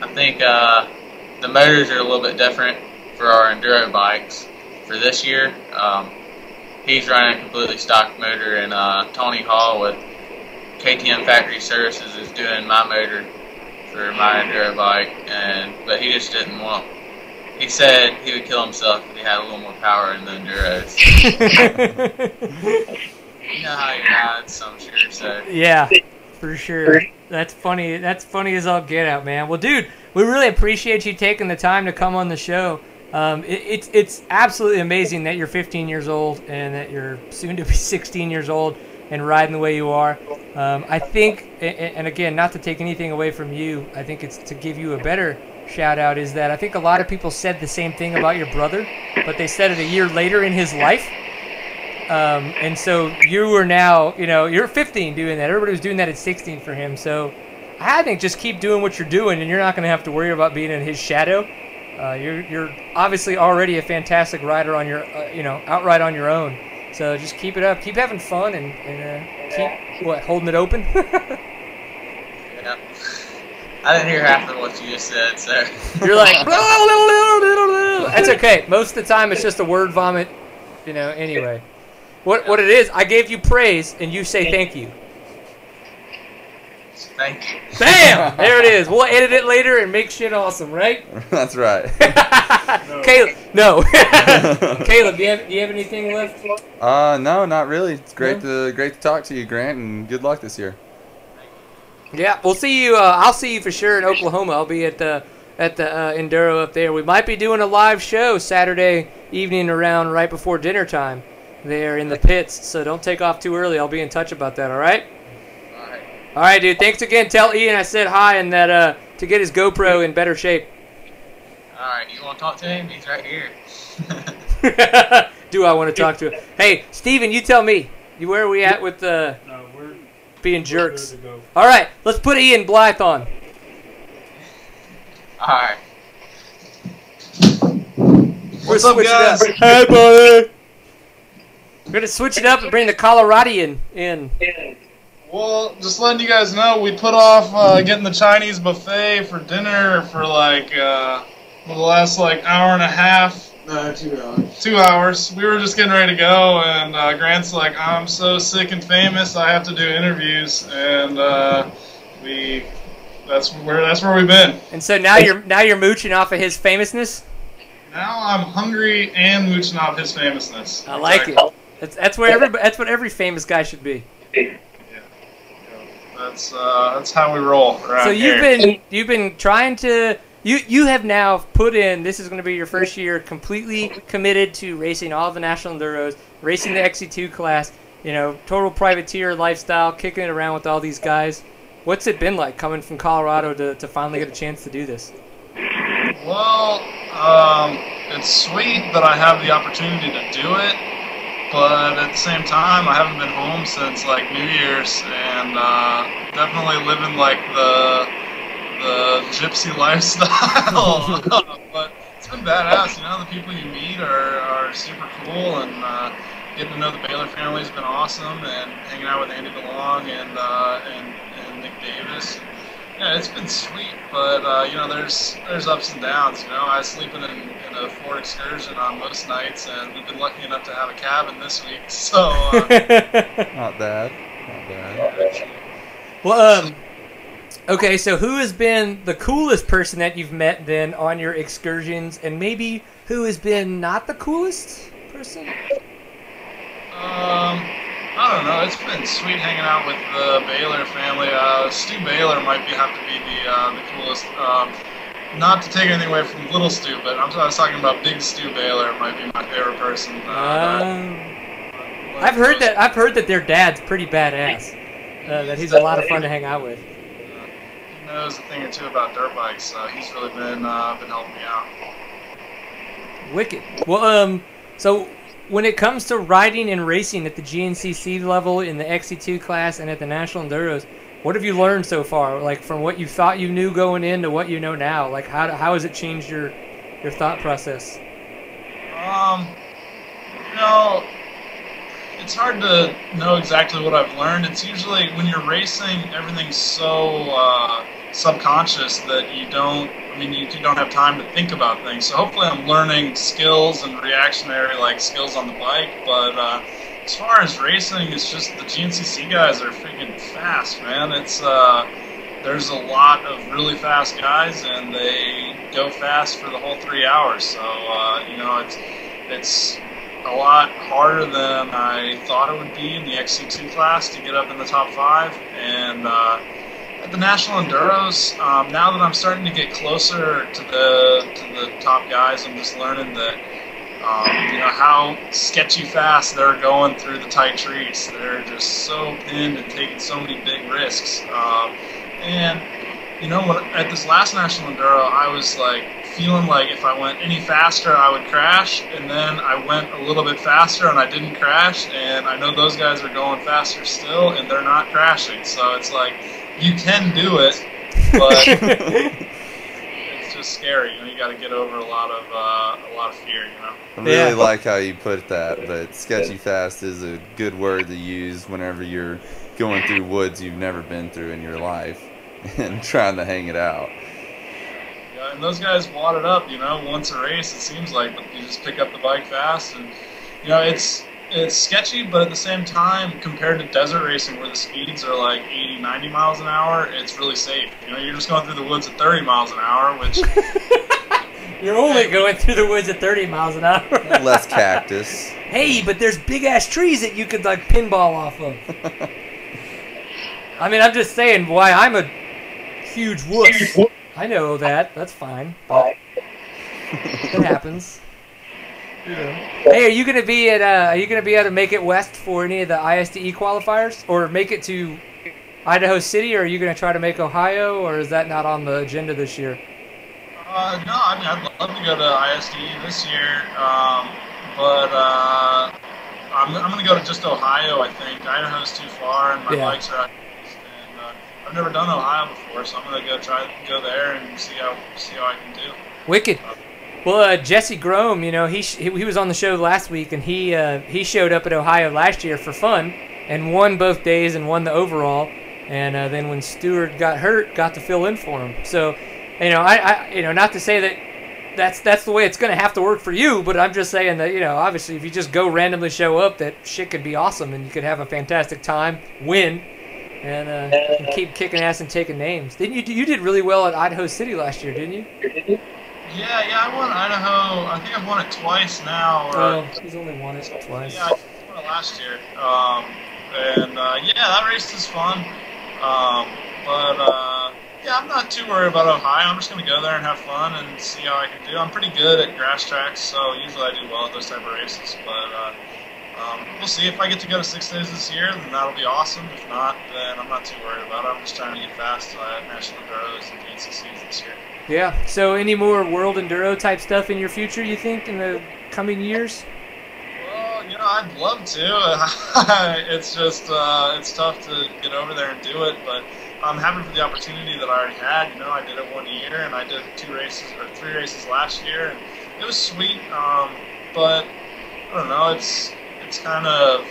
I think uh, the motors are a little bit different for our enduro bikes for this year. Um, he's running a completely stock motor, and uh, Tony Hall with KTM Factory Services is doing my motor for my enduro bike, and but he just didn't want. He said he would kill himself if he had a little more power in the enduros. Know how he rides, so I'm sure. Yeah, for sure. That's funny. That's funny as all get out, man. Well, dude, we really appreciate you taking the time to come on the show. Um, it, it's it's absolutely amazing that you're 15 years old and that you're soon to be 16 years old and riding the way you are. Um, I think, and again, not to take anything away from you, I think it's to give you a better shout out. Is that I think a lot of people said the same thing about your brother, but they said it a year later in his life. Um, and so you were now, you know, you're 15 doing that. Everybody was doing that at 16 for him. So I think just keep doing what you're doing, and you're not going to have to worry about being in his shadow. Uh, you're you're obviously already a fantastic rider on your, uh, you know, outright on your own. So just keep it up. Keep having fun and, and uh, keep what holding it open. yeah, I didn't hear half of what you just said. So you're like, that's okay. Most of the time, it's just a word vomit. You know. Anyway, what what it is? I gave you praise, and you say thank you. thank you. Bam! There it is. We'll edit it later and make shit awesome, right? That's right. Caleb, no. Caleb, do you, have, do you have anything left? Uh, no, not really. It's great to great to talk to you, Grant, and good luck this year. Yeah, we'll see you. Uh, I'll see you for sure in Oklahoma. I'll be at the at the uh, Enduro up there. We might be doing a live show Saturday evening around right before dinner time there in the pits. So don't take off too early. I'll be in touch about that. All right. All right. All right, dude. Thanks again. Tell Ian I said hi and that uh, to get his GoPro in better shape. All right. You want to talk to him? He's right here. Do I want to talk to him? Hey, Steven, you tell me. You where are we at with uh, No, we're being we're jerks? good to go. All right, let's put Ian Blythe on. All right. What's We're up, switching guys? Up. Hey, buddy. We're gonna switch it up and bring the Coloradian in. Well, just letting you guys know, we put off uh, getting the Chinese buffet for dinner for like uh, for the last like hour and a half, No, two hours. two hours. We were just getting ready to go, and uh, Grant's like, "I'm so sick and famous, I have to do interviews," and uh, we that's where that's where we've been. And so now you're now you're mooching off of his famousness. Now I'm hungry and mooching off his famousness. I like it. That's that's where every that's what every famous guy should be. That's uh, that's how we roll. So you've here. been you've been trying to you you have now put in this is going to be your first year completely committed to racing all the national enduros, racing the XC2 class, you know, total privateer lifestyle, kicking it around with all these guys. What's it been like coming from Colorado to, to finally get a chance to do this? Well, um, it's sweet that I have the opportunity to do it, but at the same time, I haven't been home since like New Year's, and uh, definitely living like the the gypsy lifestyle. but it's been badass, you know. The people you meet are, are super cool, and uh, getting to know the Baylor family has been awesome, and hanging out with Andy DeLong and uh, and, and Nick Davis. Yeah, it's been sweet, but uh, you know, there's there's ups and downs. You know, I was sleeping in, in a Ford Excursion on most nights, and we've been lucky enough to have a cabin this week. So uh, Not bad. Not bad. well, um, okay, so who has been the coolest person that you've met then on your excursions, and maybe who has been not the coolest person? um, I don't know. It's been sweet hanging out with the Baylor family. Uh, Stu Baylor might be have to be the uh, the coolest. Um, not to take anything away from Little Stu, but I'm, I was talking about Big Stu Baylor. Might be my favorite person. Uh, Um, I've heard that I've heard that their dad's pretty badass. Uh, that he's a lot of fun to hang out with. He knows a thing or two about dirt bikes. Uh, he's really been uh, been helping me out. Wicked. Well, um, so when it comes to riding and racing at the GNCC level in the XC2 class and at the National Enduros, what have you learned so far? Like from what you thought you knew going in to what you know now. Like how how has it changed your your thought process? Um, you know, it's hard to know exactly what I've learned. It's usually when you're racing, everything's so uh, subconscious that you don't. I mean, you, you don't have time to think about things. So hopefully, I'm learning skills and reactionary like skills on the bike. But uh, as far as racing, it's just the GNCC guys are freaking fast, man. It's uh, there's a lot of really fast guys, and they go fast for the whole three hours. So uh, you know, it's it's a lot harder than I thought it would be in the XC2 class to get up in the top five. And uh, at the National Enduros, um, now that I'm starting to get closer to the to the top guys, I'm just learning that um, you know how sketchy fast they're going through the tight trees. They're just so pinned and taking so many big risks. Um, and you know, when, at this last National Enduro, I was like feeling like if I went any faster, I would crash. And then I went a little bit faster and I didn't crash. And I know those guys are going faster still and they're not crashing. So it's like, you can do it, but it's just scary. You know, you got to get over a lot of uh, a lot of fear. You know. I really Yeah. like how you put that, but sketchy fast is a good word to use whenever you're going through woods you've never been through in your life and trying to hang it out. Yeah, and those guys wad it up, you know, once a race, it seems like you just pick up the bike fast, and you know, it's it's sketchy, but at the same time, compared to desert racing where the speeds are like 80, 90 miles an hour, it's really safe. You know, you're just going through the woods at 30 miles an hour, which You're only going through the woods at 30 miles an hour. Less cactus. hey, but there's big ass trees that you could like pinball off of. I mean, I'm just saying why I'm a huge wuss. I know that. That's fine. But it happens. Hey, are you gonna be at? Uh, are you gonna be able to make it west for any of the ISDE qualifiers, or make it to Idaho City, or are you gonna try to make Ohio, or is that not on the agenda this year? Uh, no, I mean, I'd love to go to ISDE this year, um, but uh, I'm, I'm going to go to just Ohio, I think. Idaho's too far, and my Yeah. bikes are out east, and uh, I've never done Ohio before, so I'm going to go try go there and see how see how I can do. Wicked. Well, uh, Jesse Grome, you know, he, sh- he was on the show last week, and he uh, he showed up at Ohio last year for fun and won both days and won the overall. And uh, then when Stewart got hurt, got to fill in for him. So, you know, I, I you know, not to say that that's that's the way it's going to have to work for you, but I'm just saying that you know, obviously, if you just go randomly show up, that shit could be awesome, and you could have a fantastic time, win, and, uh, keep kicking ass and taking names. Didn't you? You did really well at Idaho City last year, didn't you? Yeah, yeah, I won Idaho. I think I've won it twice now. Or, Oh, he's only won it twice. Yeah, I won it last year. Um, and uh, yeah, that race is fun. Um, but uh, yeah, I'm not too worried about Ohio. I'm just going to go there and have fun and see how I can do. I'm pretty good at grass tracks, so usually I do well at those type of races. But uh, um, we'll see if I get to go to six days this year, then that'll be awesome. If not, then I'm not too worried about it. I'm just trying to get fast at national enduros and GNCCs this year. Yeah. So, any more world enduro type stuff in your future? You think in the coming years? Well, you know, I'd love to. it's just uh, it's tough to get over there and do it, but I'm happy for the opportunity that I already had. You know, I did it one year, and I did two races or three races last year, and it was sweet. Um, but I don't know. It's it's kind of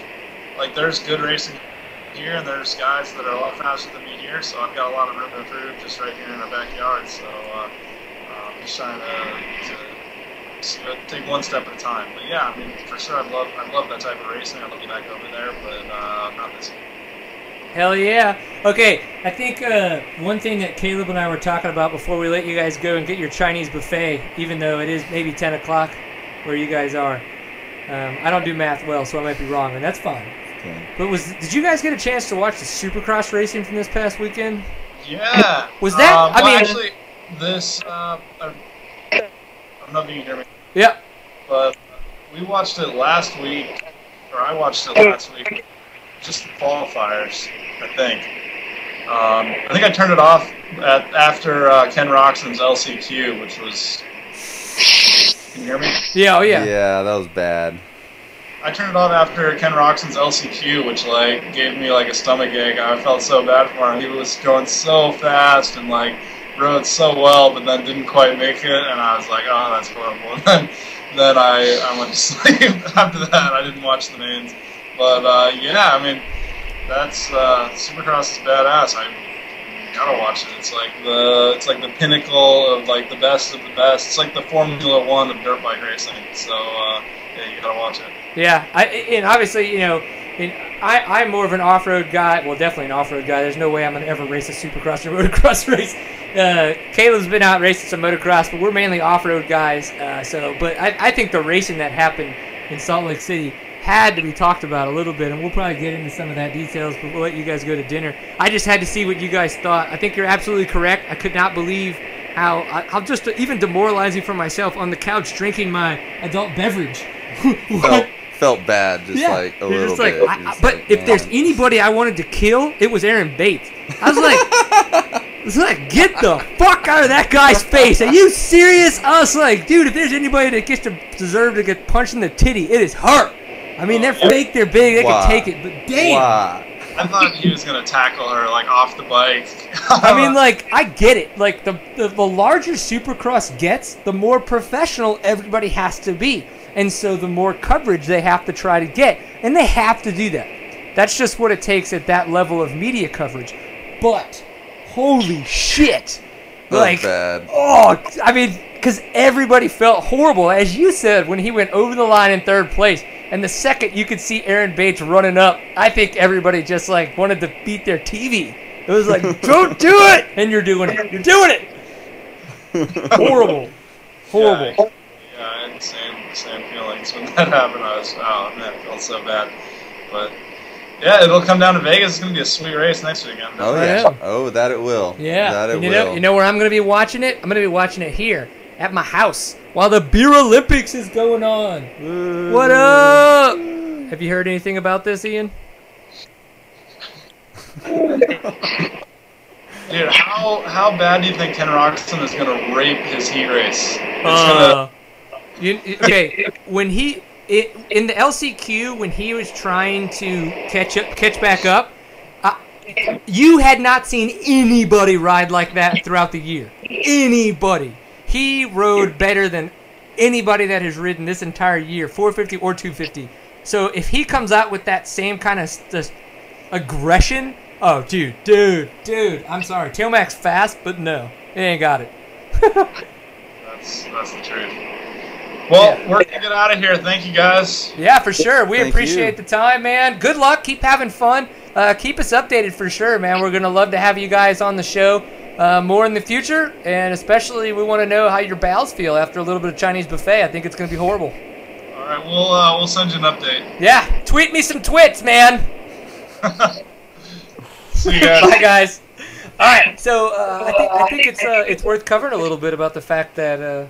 like there's good racing here, and there's guys that are a lot faster than me here, so I've got a lot of room to improve just right here in our backyard. So uh, I'm just trying to, to uh, take one step at a time. But yeah, I mean, for sure, I love I love that type of racing. I'd love to get back over there, but uh, I'm not this year. Hell yeah. Okay, I think uh, one thing that Caleb and I were talking about before we let you guys go and get your Chinese buffet, even though it is maybe 10 o'clock where you guys are. Um, I don't do math well, so I might be wrong, and that's fine. Okay. But was did you guys get a chance to watch the Supercross racing from this past weekend? Yeah. Was that- Um, I well, mean- actually, this. Uh, I, I don't know if you can hear me, Yep. but we watched it last week, or I watched it last week. Just the qualifiers, I think. Um, I think I turned it off at, after uh, Ken Roczen's LCQ, which was. Can you hear me? Yeah. Oh yeah. Yeah, that was bad. I turned it off after Ken Roczen's LCQ, which like gave me like a stomach ache. I felt so bad for him. He was going so fast and like rode so well, but then didn't quite make it, and I was like, oh, that's horrible. And then then I I went to sleep after that. I didn't watch the mains, but uh, yeah, I mean that's uh, Supercross is badass. I gotta watch it. It's like the it's like the pinnacle of like the best of the best. It's like the Formula One of dirt bike racing. So uh, yeah, you gotta watch it. Yeah, I, and obviously, you know, and I, I'm more of an off-road guy. Well, definitely an off-road guy. There's no way I'm gonna ever race a supercross or motocross race. Uh, Caleb's been out racing some motocross, but we're mainly off-road guys. Uh, so, but I, I think the racing that happened in Salt Lake City had to be talked about a little bit, and we'll probably get into some of that details. But we'll let you guys go to dinner. I just had to see what you guys thought. I think you're absolutely correct. I could not believe how I, how just even demoralizing for myself on the couch drinking my adult beverage. Felt, felt bad, just Yeah, like a you're little like, bit. I- I- but like, if there's anybody I wanted to kill, it was Erin Bates. I was like, it's like, get the fuck out of that guy's face. Are you serious? I was like, dude, if there's anybody that gets to deserve to get punched in the titty, it is her. I mean, they're fake, they're big, they Why? can take it, but damn. Why? I thought he was gonna tackle her like off the bike. I mean, like, I get it. Like, the, the, the larger Supercross gets, the more professional everybody has to be. And so the more coverage they have to try to get. And they have to do that. That's just what it takes at that level of media coverage. But, holy shit. That Like, bad. oh, I mean, because everybody felt horrible. As you said, when he went over the line in third place, and the second you could see Erin Bates running up, I think everybody just like wanted to beat their TV. It was like, don't do it! And you're doing it. You're doing it! Horrible. Horrible. Yeah, I had the same same feelings when that happened. I was oh man, I felt so bad. But yeah, it'll come down to Vegas. It's gonna be a sweet race next weekend. Oh yeah. know. Oh, that it will. Yeah. That it and you will. know, you know where I'm going to be watching it? I'm going to be watching it here at my house while the Beer Olympics is going on. What up? Have you heard anything about this, Ian? Dude, how how bad do you think Ken Roczen is gonna rape his heat race? It's Uh, you, okay, when he it, in the LCQ when he was trying to catch up, catch back up, uh, you had not seen anybody ride like that throughout the year. Anybody. He rode better than anybody that has ridden this entire year, 450 or 250. So if he comes out with that same kind of just aggression, oh, dude, dude, dude, I'm sorry, Tailmax fast, but no, he ain't got it. That's that's the truth. Well, Yeah. we're gonna get out of here. Thank you guys. Yeah, for sure. We Thank appreciate you. the time, man. Good luck. Keep having fun. Uh, keep us updated for sure, man. We're gonna love to have you guys on the show uh, more in the future, and especially we want to know how your bowels feel after a little bit of Chinese buffet. I think it's gonna be horrible. All right, we'll uh, we'll send you an update. Yeah, tweet me some twits, man. See you guys. Bye, guys. All right, so uh, I think I think it's uh, it's worth covering a little bit about the fact that uh,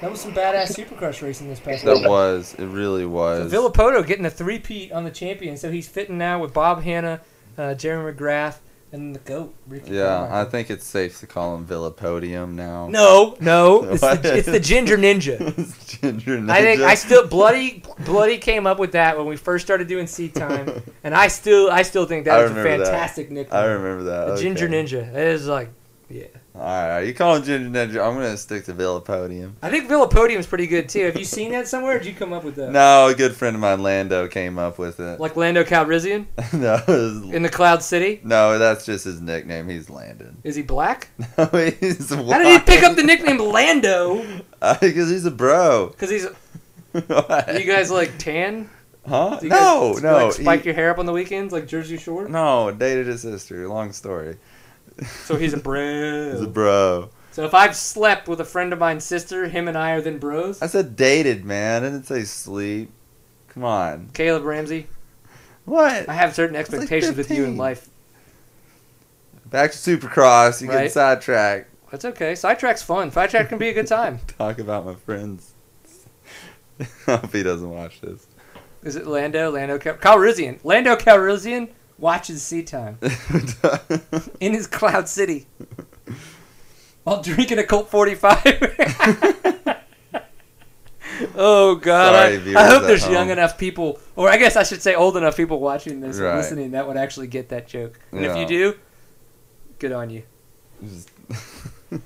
that was some badass Supercross racing this past That week. was. It really was. Villopoto getting a three-peat on the champion, so he's fitting now with Bob Hannah, uh, Jeremy McGrath, and the GOAT. Ricky Yeah, Carmichael. I think it's safe to call him Villa Podium now. No, no, it's the, it's the Ginger Ninja. Ginger I think I still bloody bloody came up with that when we first started doing Seat Time, and I still I still think that I was a remember that. fantastic nickname. I remember that. The okay. Ginger Ninja. It is like, yeah. All right, you call him Ginger Ninja. I'm gonna stick to Villa Podium. I think Villapodium's pretty good too. Have you seen that somewhere? Or did you come up with that? No, a good friend of mine, Lando, came up with it. Like Lando Calrissian no, was- in the Cloud City. no, that's just his nickname. He's Landon. Is he black? No, he's white. How did he pick up the nickname Lando? Uh, because he's a bro. Because he's. What? You guys like tan? huh? No, guys, no. Like, spike he- your hair up on the weekends like Jersey Shore. no, dated his sister. Long story. So he's a bro. He's a bro. So if I've slept with a friend of mine's sister, him and I are then bros. I said dated, man. I didn't say sleep. Come on. Caleb Ramsay. What? I have certain like expectations with you in life. Back to Supercross. You Right. get sidetracked. That's okay. Sidetrack's fun. Sidetrack can be a good time. Talk about my friends. I hope he doesn't watch this. Is it Lando? Lando Cal- Calrissian. Lando Calrissian watches Seat Time in his Cloud City while drinking a Colt 45. oh God! Sorry, I, viewers I hope there's home. young enough people, or I guess I should say old enough people watching this Right. listening that would actually get that joke. And if you do, good on you.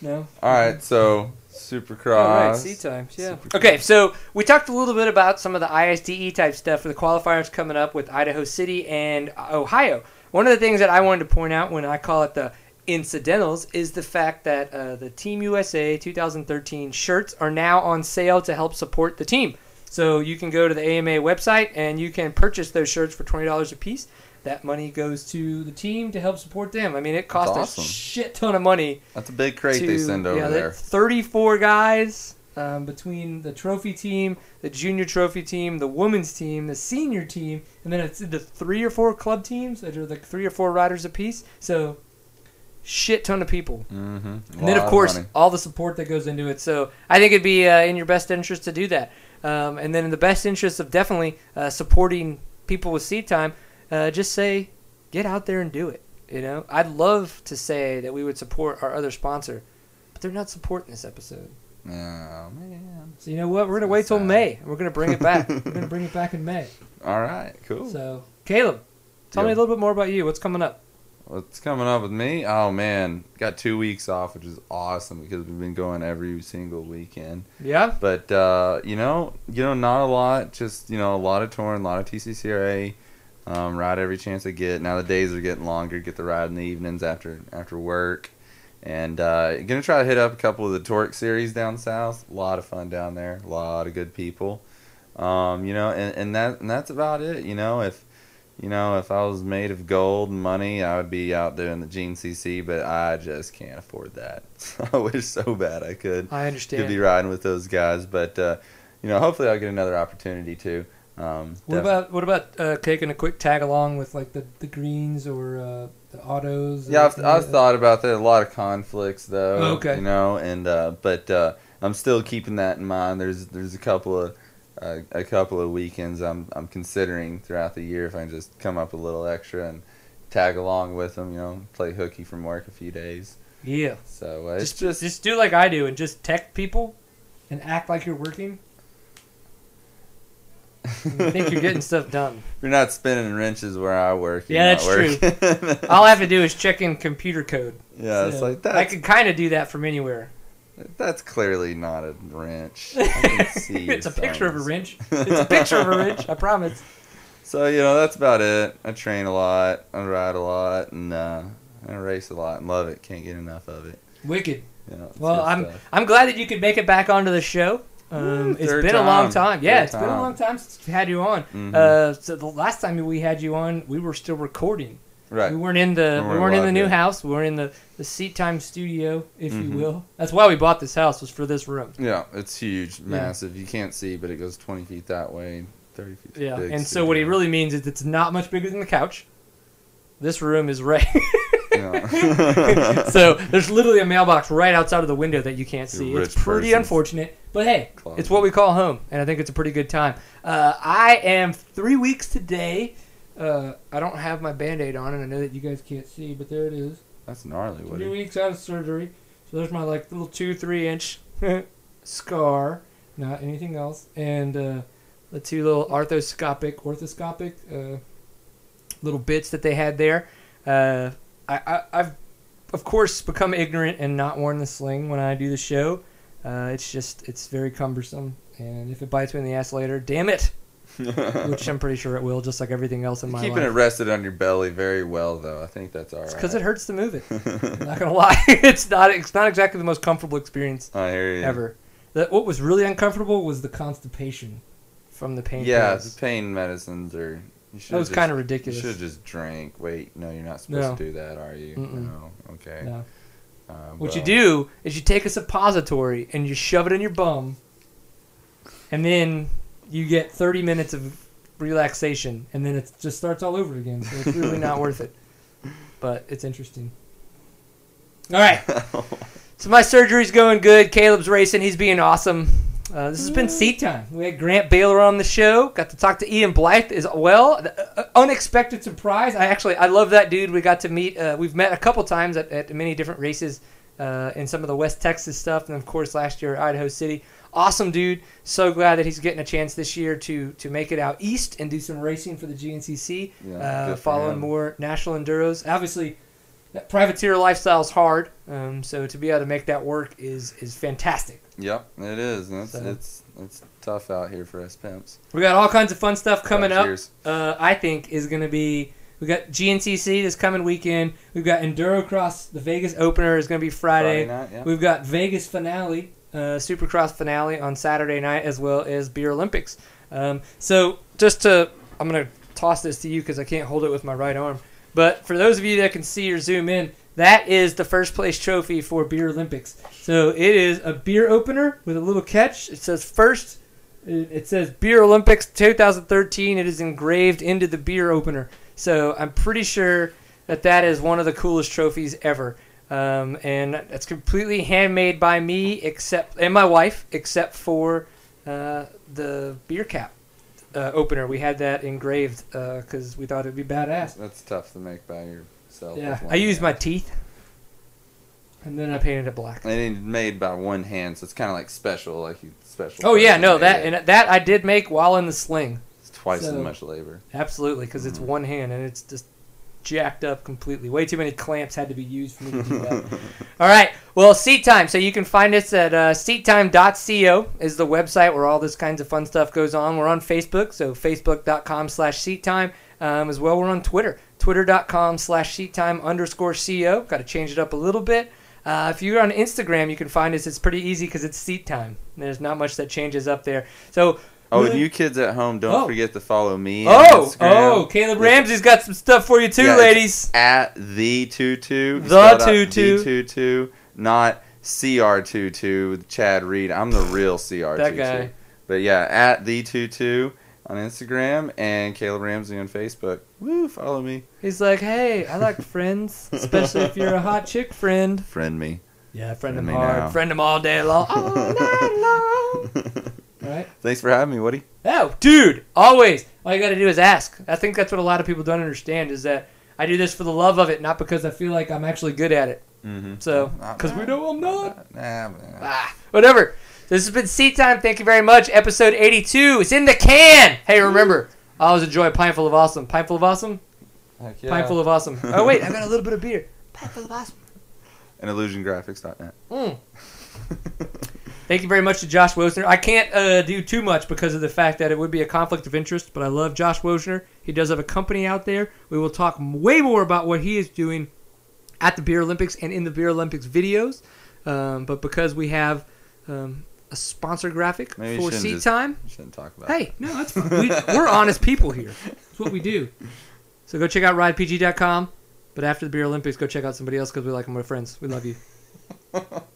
No. All right, so Supercross. All right, seat times, yeah. Super- Okay, so we talked a little bit about some of the ISDE type stuff for the qualifiers coming up with Idaho City and Ohio. One of the things that I wanted to point out when I call it the incidentals is the fact that uh, the Team USA 2013 shirts are now on sale to help support the team. So you can go to the AMA website and you can purchase those shirts for twenty dollars a piece. That money goes to the team to help support them. I mean, it costs awesome. a shit ton of money That's a big crate to- they send over yeah, there. 34 guys um, between the trophy team, the junior trophy team, the women's team, the senior team, and then it's the three or four club teams that are like three or four riders apiece. So, shit ton of people. Mm-hmm. And then, of course, all the support that goes into it. So, I think it'd be uh, in your best interest to do that. Um, and then, in the best interest of definitely uh, supporting people with seat time, uh, just say, get out there and do it. You know, I'd love to say that we would support our other sponsor, but they're not supporting this episode. Oh man. So you know what? We're gonna wait till Sad. May. We're gonna bring it back. We're gonna bring it back in May. All right, cool. So, Caleb, tell me a little bit more about you. What's coming up? What's coming up with me? Oh man, got two weeks off, which is awesome because we've been going every single weekend. Yeah. But uh, you know, you know, not a lot. Just you know, a lot of touring, a lot of TCCRA. Um, ride every chance I get. Now the days are getting longer. Get the ride in the evenings after after work, and uh, gonna try to hit up a couple of the Torque series down south. A lot of fun down there. A lot of good people. Um, you know, and, and that and that's about it. You know, if you know if I was made of gold and money, I would be out there in the GNCC, but I just can't afford that. I wish so bad I could I understand. could be riding with those guys. But uh, you know, hopefully I'll get another opportunity to. Um, What def- about what about uh, taking a quick tag along with like the, the greens or uh, the autos? Yeah, I've, I've thought about that. A lot of conflicts though. Oh, okay. You know, and uh, but uh, I'm still keeping that in mind. There's there's a couple of uh, a couple of weekends I'm I'm considering throughout the year if I can just come up a little extra and tag along with them. You know, play hooky from work a few days. Yeah. So uh, it's Just, just just do like I do and just text people and act like you're working. I think you're getting stuff done. you're not spinning wrenches where I work. Yeah, that's true. All I have to do is check in computer code. yeah, it's like that. I could kind of do that from anywhere. That's clearly not a wrench. I can see it's a picture of a wrench. It's a picture of a wrench. I promise. So you know that's about it. I train a lot, I ride a lot, and uh, I race a lot and love it. Can't get enough of it. Wicked. You know, Well, I'm stuff. I'm glad that you could make it back onto the show. Um, it's been a long time. time. Yeah, Third it's been a long time since we had you on. Mhm. Uh, so the last time we had you on, we were still recording. right. We weren't in the We we weren't in the new yet. house. We were in the the seat time studio, if you Mhm. will. That's why we bought this house was for this room. Yeah, it's huge, massive. You can't see, but it goes 20 feet that way, 30 feet. Yeah, and so what he really means is it's not much bigger than the couch. This room is right. So there's literally a mailbox right outside of the window that you can't see. It's pretty persons. unfortunate, but hey, Closet. it's what we call home, and I think it's a pretty good time. Uh, I am three weeks today. Uh, I don't have my band-aid on, and I know that you guys can't see, but there it is. That's gnarly. Three weeks out of surgery. So there's my like little two, three inch scar, not anything else, and uh, the two little arthroscopic, orthoscopic uh, little bits that they had there. Uh, I, I, I've of course become ignorant and not worn the sling when I do the show. Uh, it's just it's very cumbersome, and if it bites me in the ass later, damn it, which I'm pretty sure it will, just like everything else in my life. Keeping life. it rested on your belly very well, though. I think that's all right. It's because it hurts to move it. I'm not gonna lie, it's not. It's not exactly the most comfortable experience I hear you. ever. The, what was really uncomfortable was the constipation from the pain. Yeah, pills. the pain medicines are. That was kind of ridiculous. You should just drink. Wait, no, you're not supposed No. to do that, are you? Mm-mm. No. Okay. No. Uh, What you do is you take a suppository and you shove it in your bum, and then you get 30 minutes of relaxation, and then it just starts all over again. So it's really not worth it. But it's interesting. All right. So my surgery's going good. Caleb's racing. He's being awesome. Uh, this has been seat time. We had Grant Baylor on the show. Got to talk to Ian Blythe as well. Uh, uh, unexpected surprise. I actually I love that dude. We got to meet. Uh, we've met a couple times at, at many different races uh, in some of the West Texas stuff, and of course last year Idaho City. Awesome dude. So glad that he's getting a chance this year to to make it out east and do some racing for the GNCC. Yeah, uh, following more national enduros. Obviously, that privateer lifestyle is hard. Um, so to be able to make that work is is fantastic. Yep, it is. It's, So- it's it's tough out here for us pimps. We got all kinds of fun stuff coming up. Uh, I think is going to be. We got GNCC this coming weekend. We've got Endurocross. The Vegas opener is going to be Friday. Friday night, yeah. We've got Vegas finale, uh, Supercross finale on Saturday night, as well as Beer Olympics. Um, so just to, I'm going to toss this to you because I can't hold it with my right arm. But for those of you that can see or zoom in, that is the first place trophy for Beer Olympics. So it is a beer opener with a little catch. It says first. It says Beer Olympics 2013. It is engraved into the beer opener. So I'm pretty sure that that is one of the coolest trophies ever. Um, and it's completely handmade by me, except and my wife, except for uh, the beer cap uh, opener. We had that engraved because we thought it'd be badass. That's tough to make by yourself. Yeah, I used my teeth, and then I painted it black. And it's made by one hand, so it's kind of like special, like you special. Oh yeah, no that it. and that I did make while in the sling. it's twice so- as much labor. Absolutely, because it's Mhm. one hand and it's just jacked up completely. Way too many clamps had to be used for me to do that. all right, well, Seat Time. So you can find us at uh, seattime.co is the website where all this kinds of fun stuff goes on. We're on Facebook, so facebook.com slash seattime. Um, as well, we're on Twitter, twitter.com slash seattime underscore co. Got to change it up a little bit. Uh, if you're on Instagram, you can find us. It's pretty easy because it's Seat Time. There's not much that changes up there. So Oh, and you kids at home, don't Oh. forget to follow me. on Oh, Instagram. oh, Caleb Ramsay's got some stuff for you too, Yeah, ladies. At the tutu. The tutu. The tutu, not CR tutu with Chad Reed. I'm the real CR That tutu. guy. But yeah, at the tutu on Instagram and Caleb Ramsay on Facebook. Woo, follow me. He's like, hey, I like friends, especially if you're a hot chick friend. Friend me. Yeah, friend Friend them me hard, now. friend them all day long, all night long. Right? Thanks for having me, Woody. Oh, dude, always. All you got to do is ask. I think that's what a lot of people don't understand is that I do this for the love of it, not because I feel like I'm actually good at it. Mm-hmm. So, because we know I'm not. Nah, man. Ah, whatever. This has been Seat Time. Thank you very much. Episode 82. It's in the can. Hey, remember, I always enjoy a Pineful of Awesome. Pineful of Awesome? Heck yeah. Pineful of Awesome. Oh, wait, I got a little bit of beer. Pineful of Awesome. And illusiongraphics.net. Mm. Thank you very much to Josh Wosner. I can't uh, do too much because of the fact that it would be a conflict of interest, but I love Josh Wosner. He does have a company out there. We will talk way more about what he is doing at the Beer Olympics and in the Beer Olympics videos. Um, but because we have um, a sponsor graphic Maybe for seat just- time, shouldn't talk about. Hey, no, that's fine. We, we're honest people here. That's what we do. So go check out ridepg.com. But after the Beer Olympics, go check out somebody else because we like them. We're friends. We love you.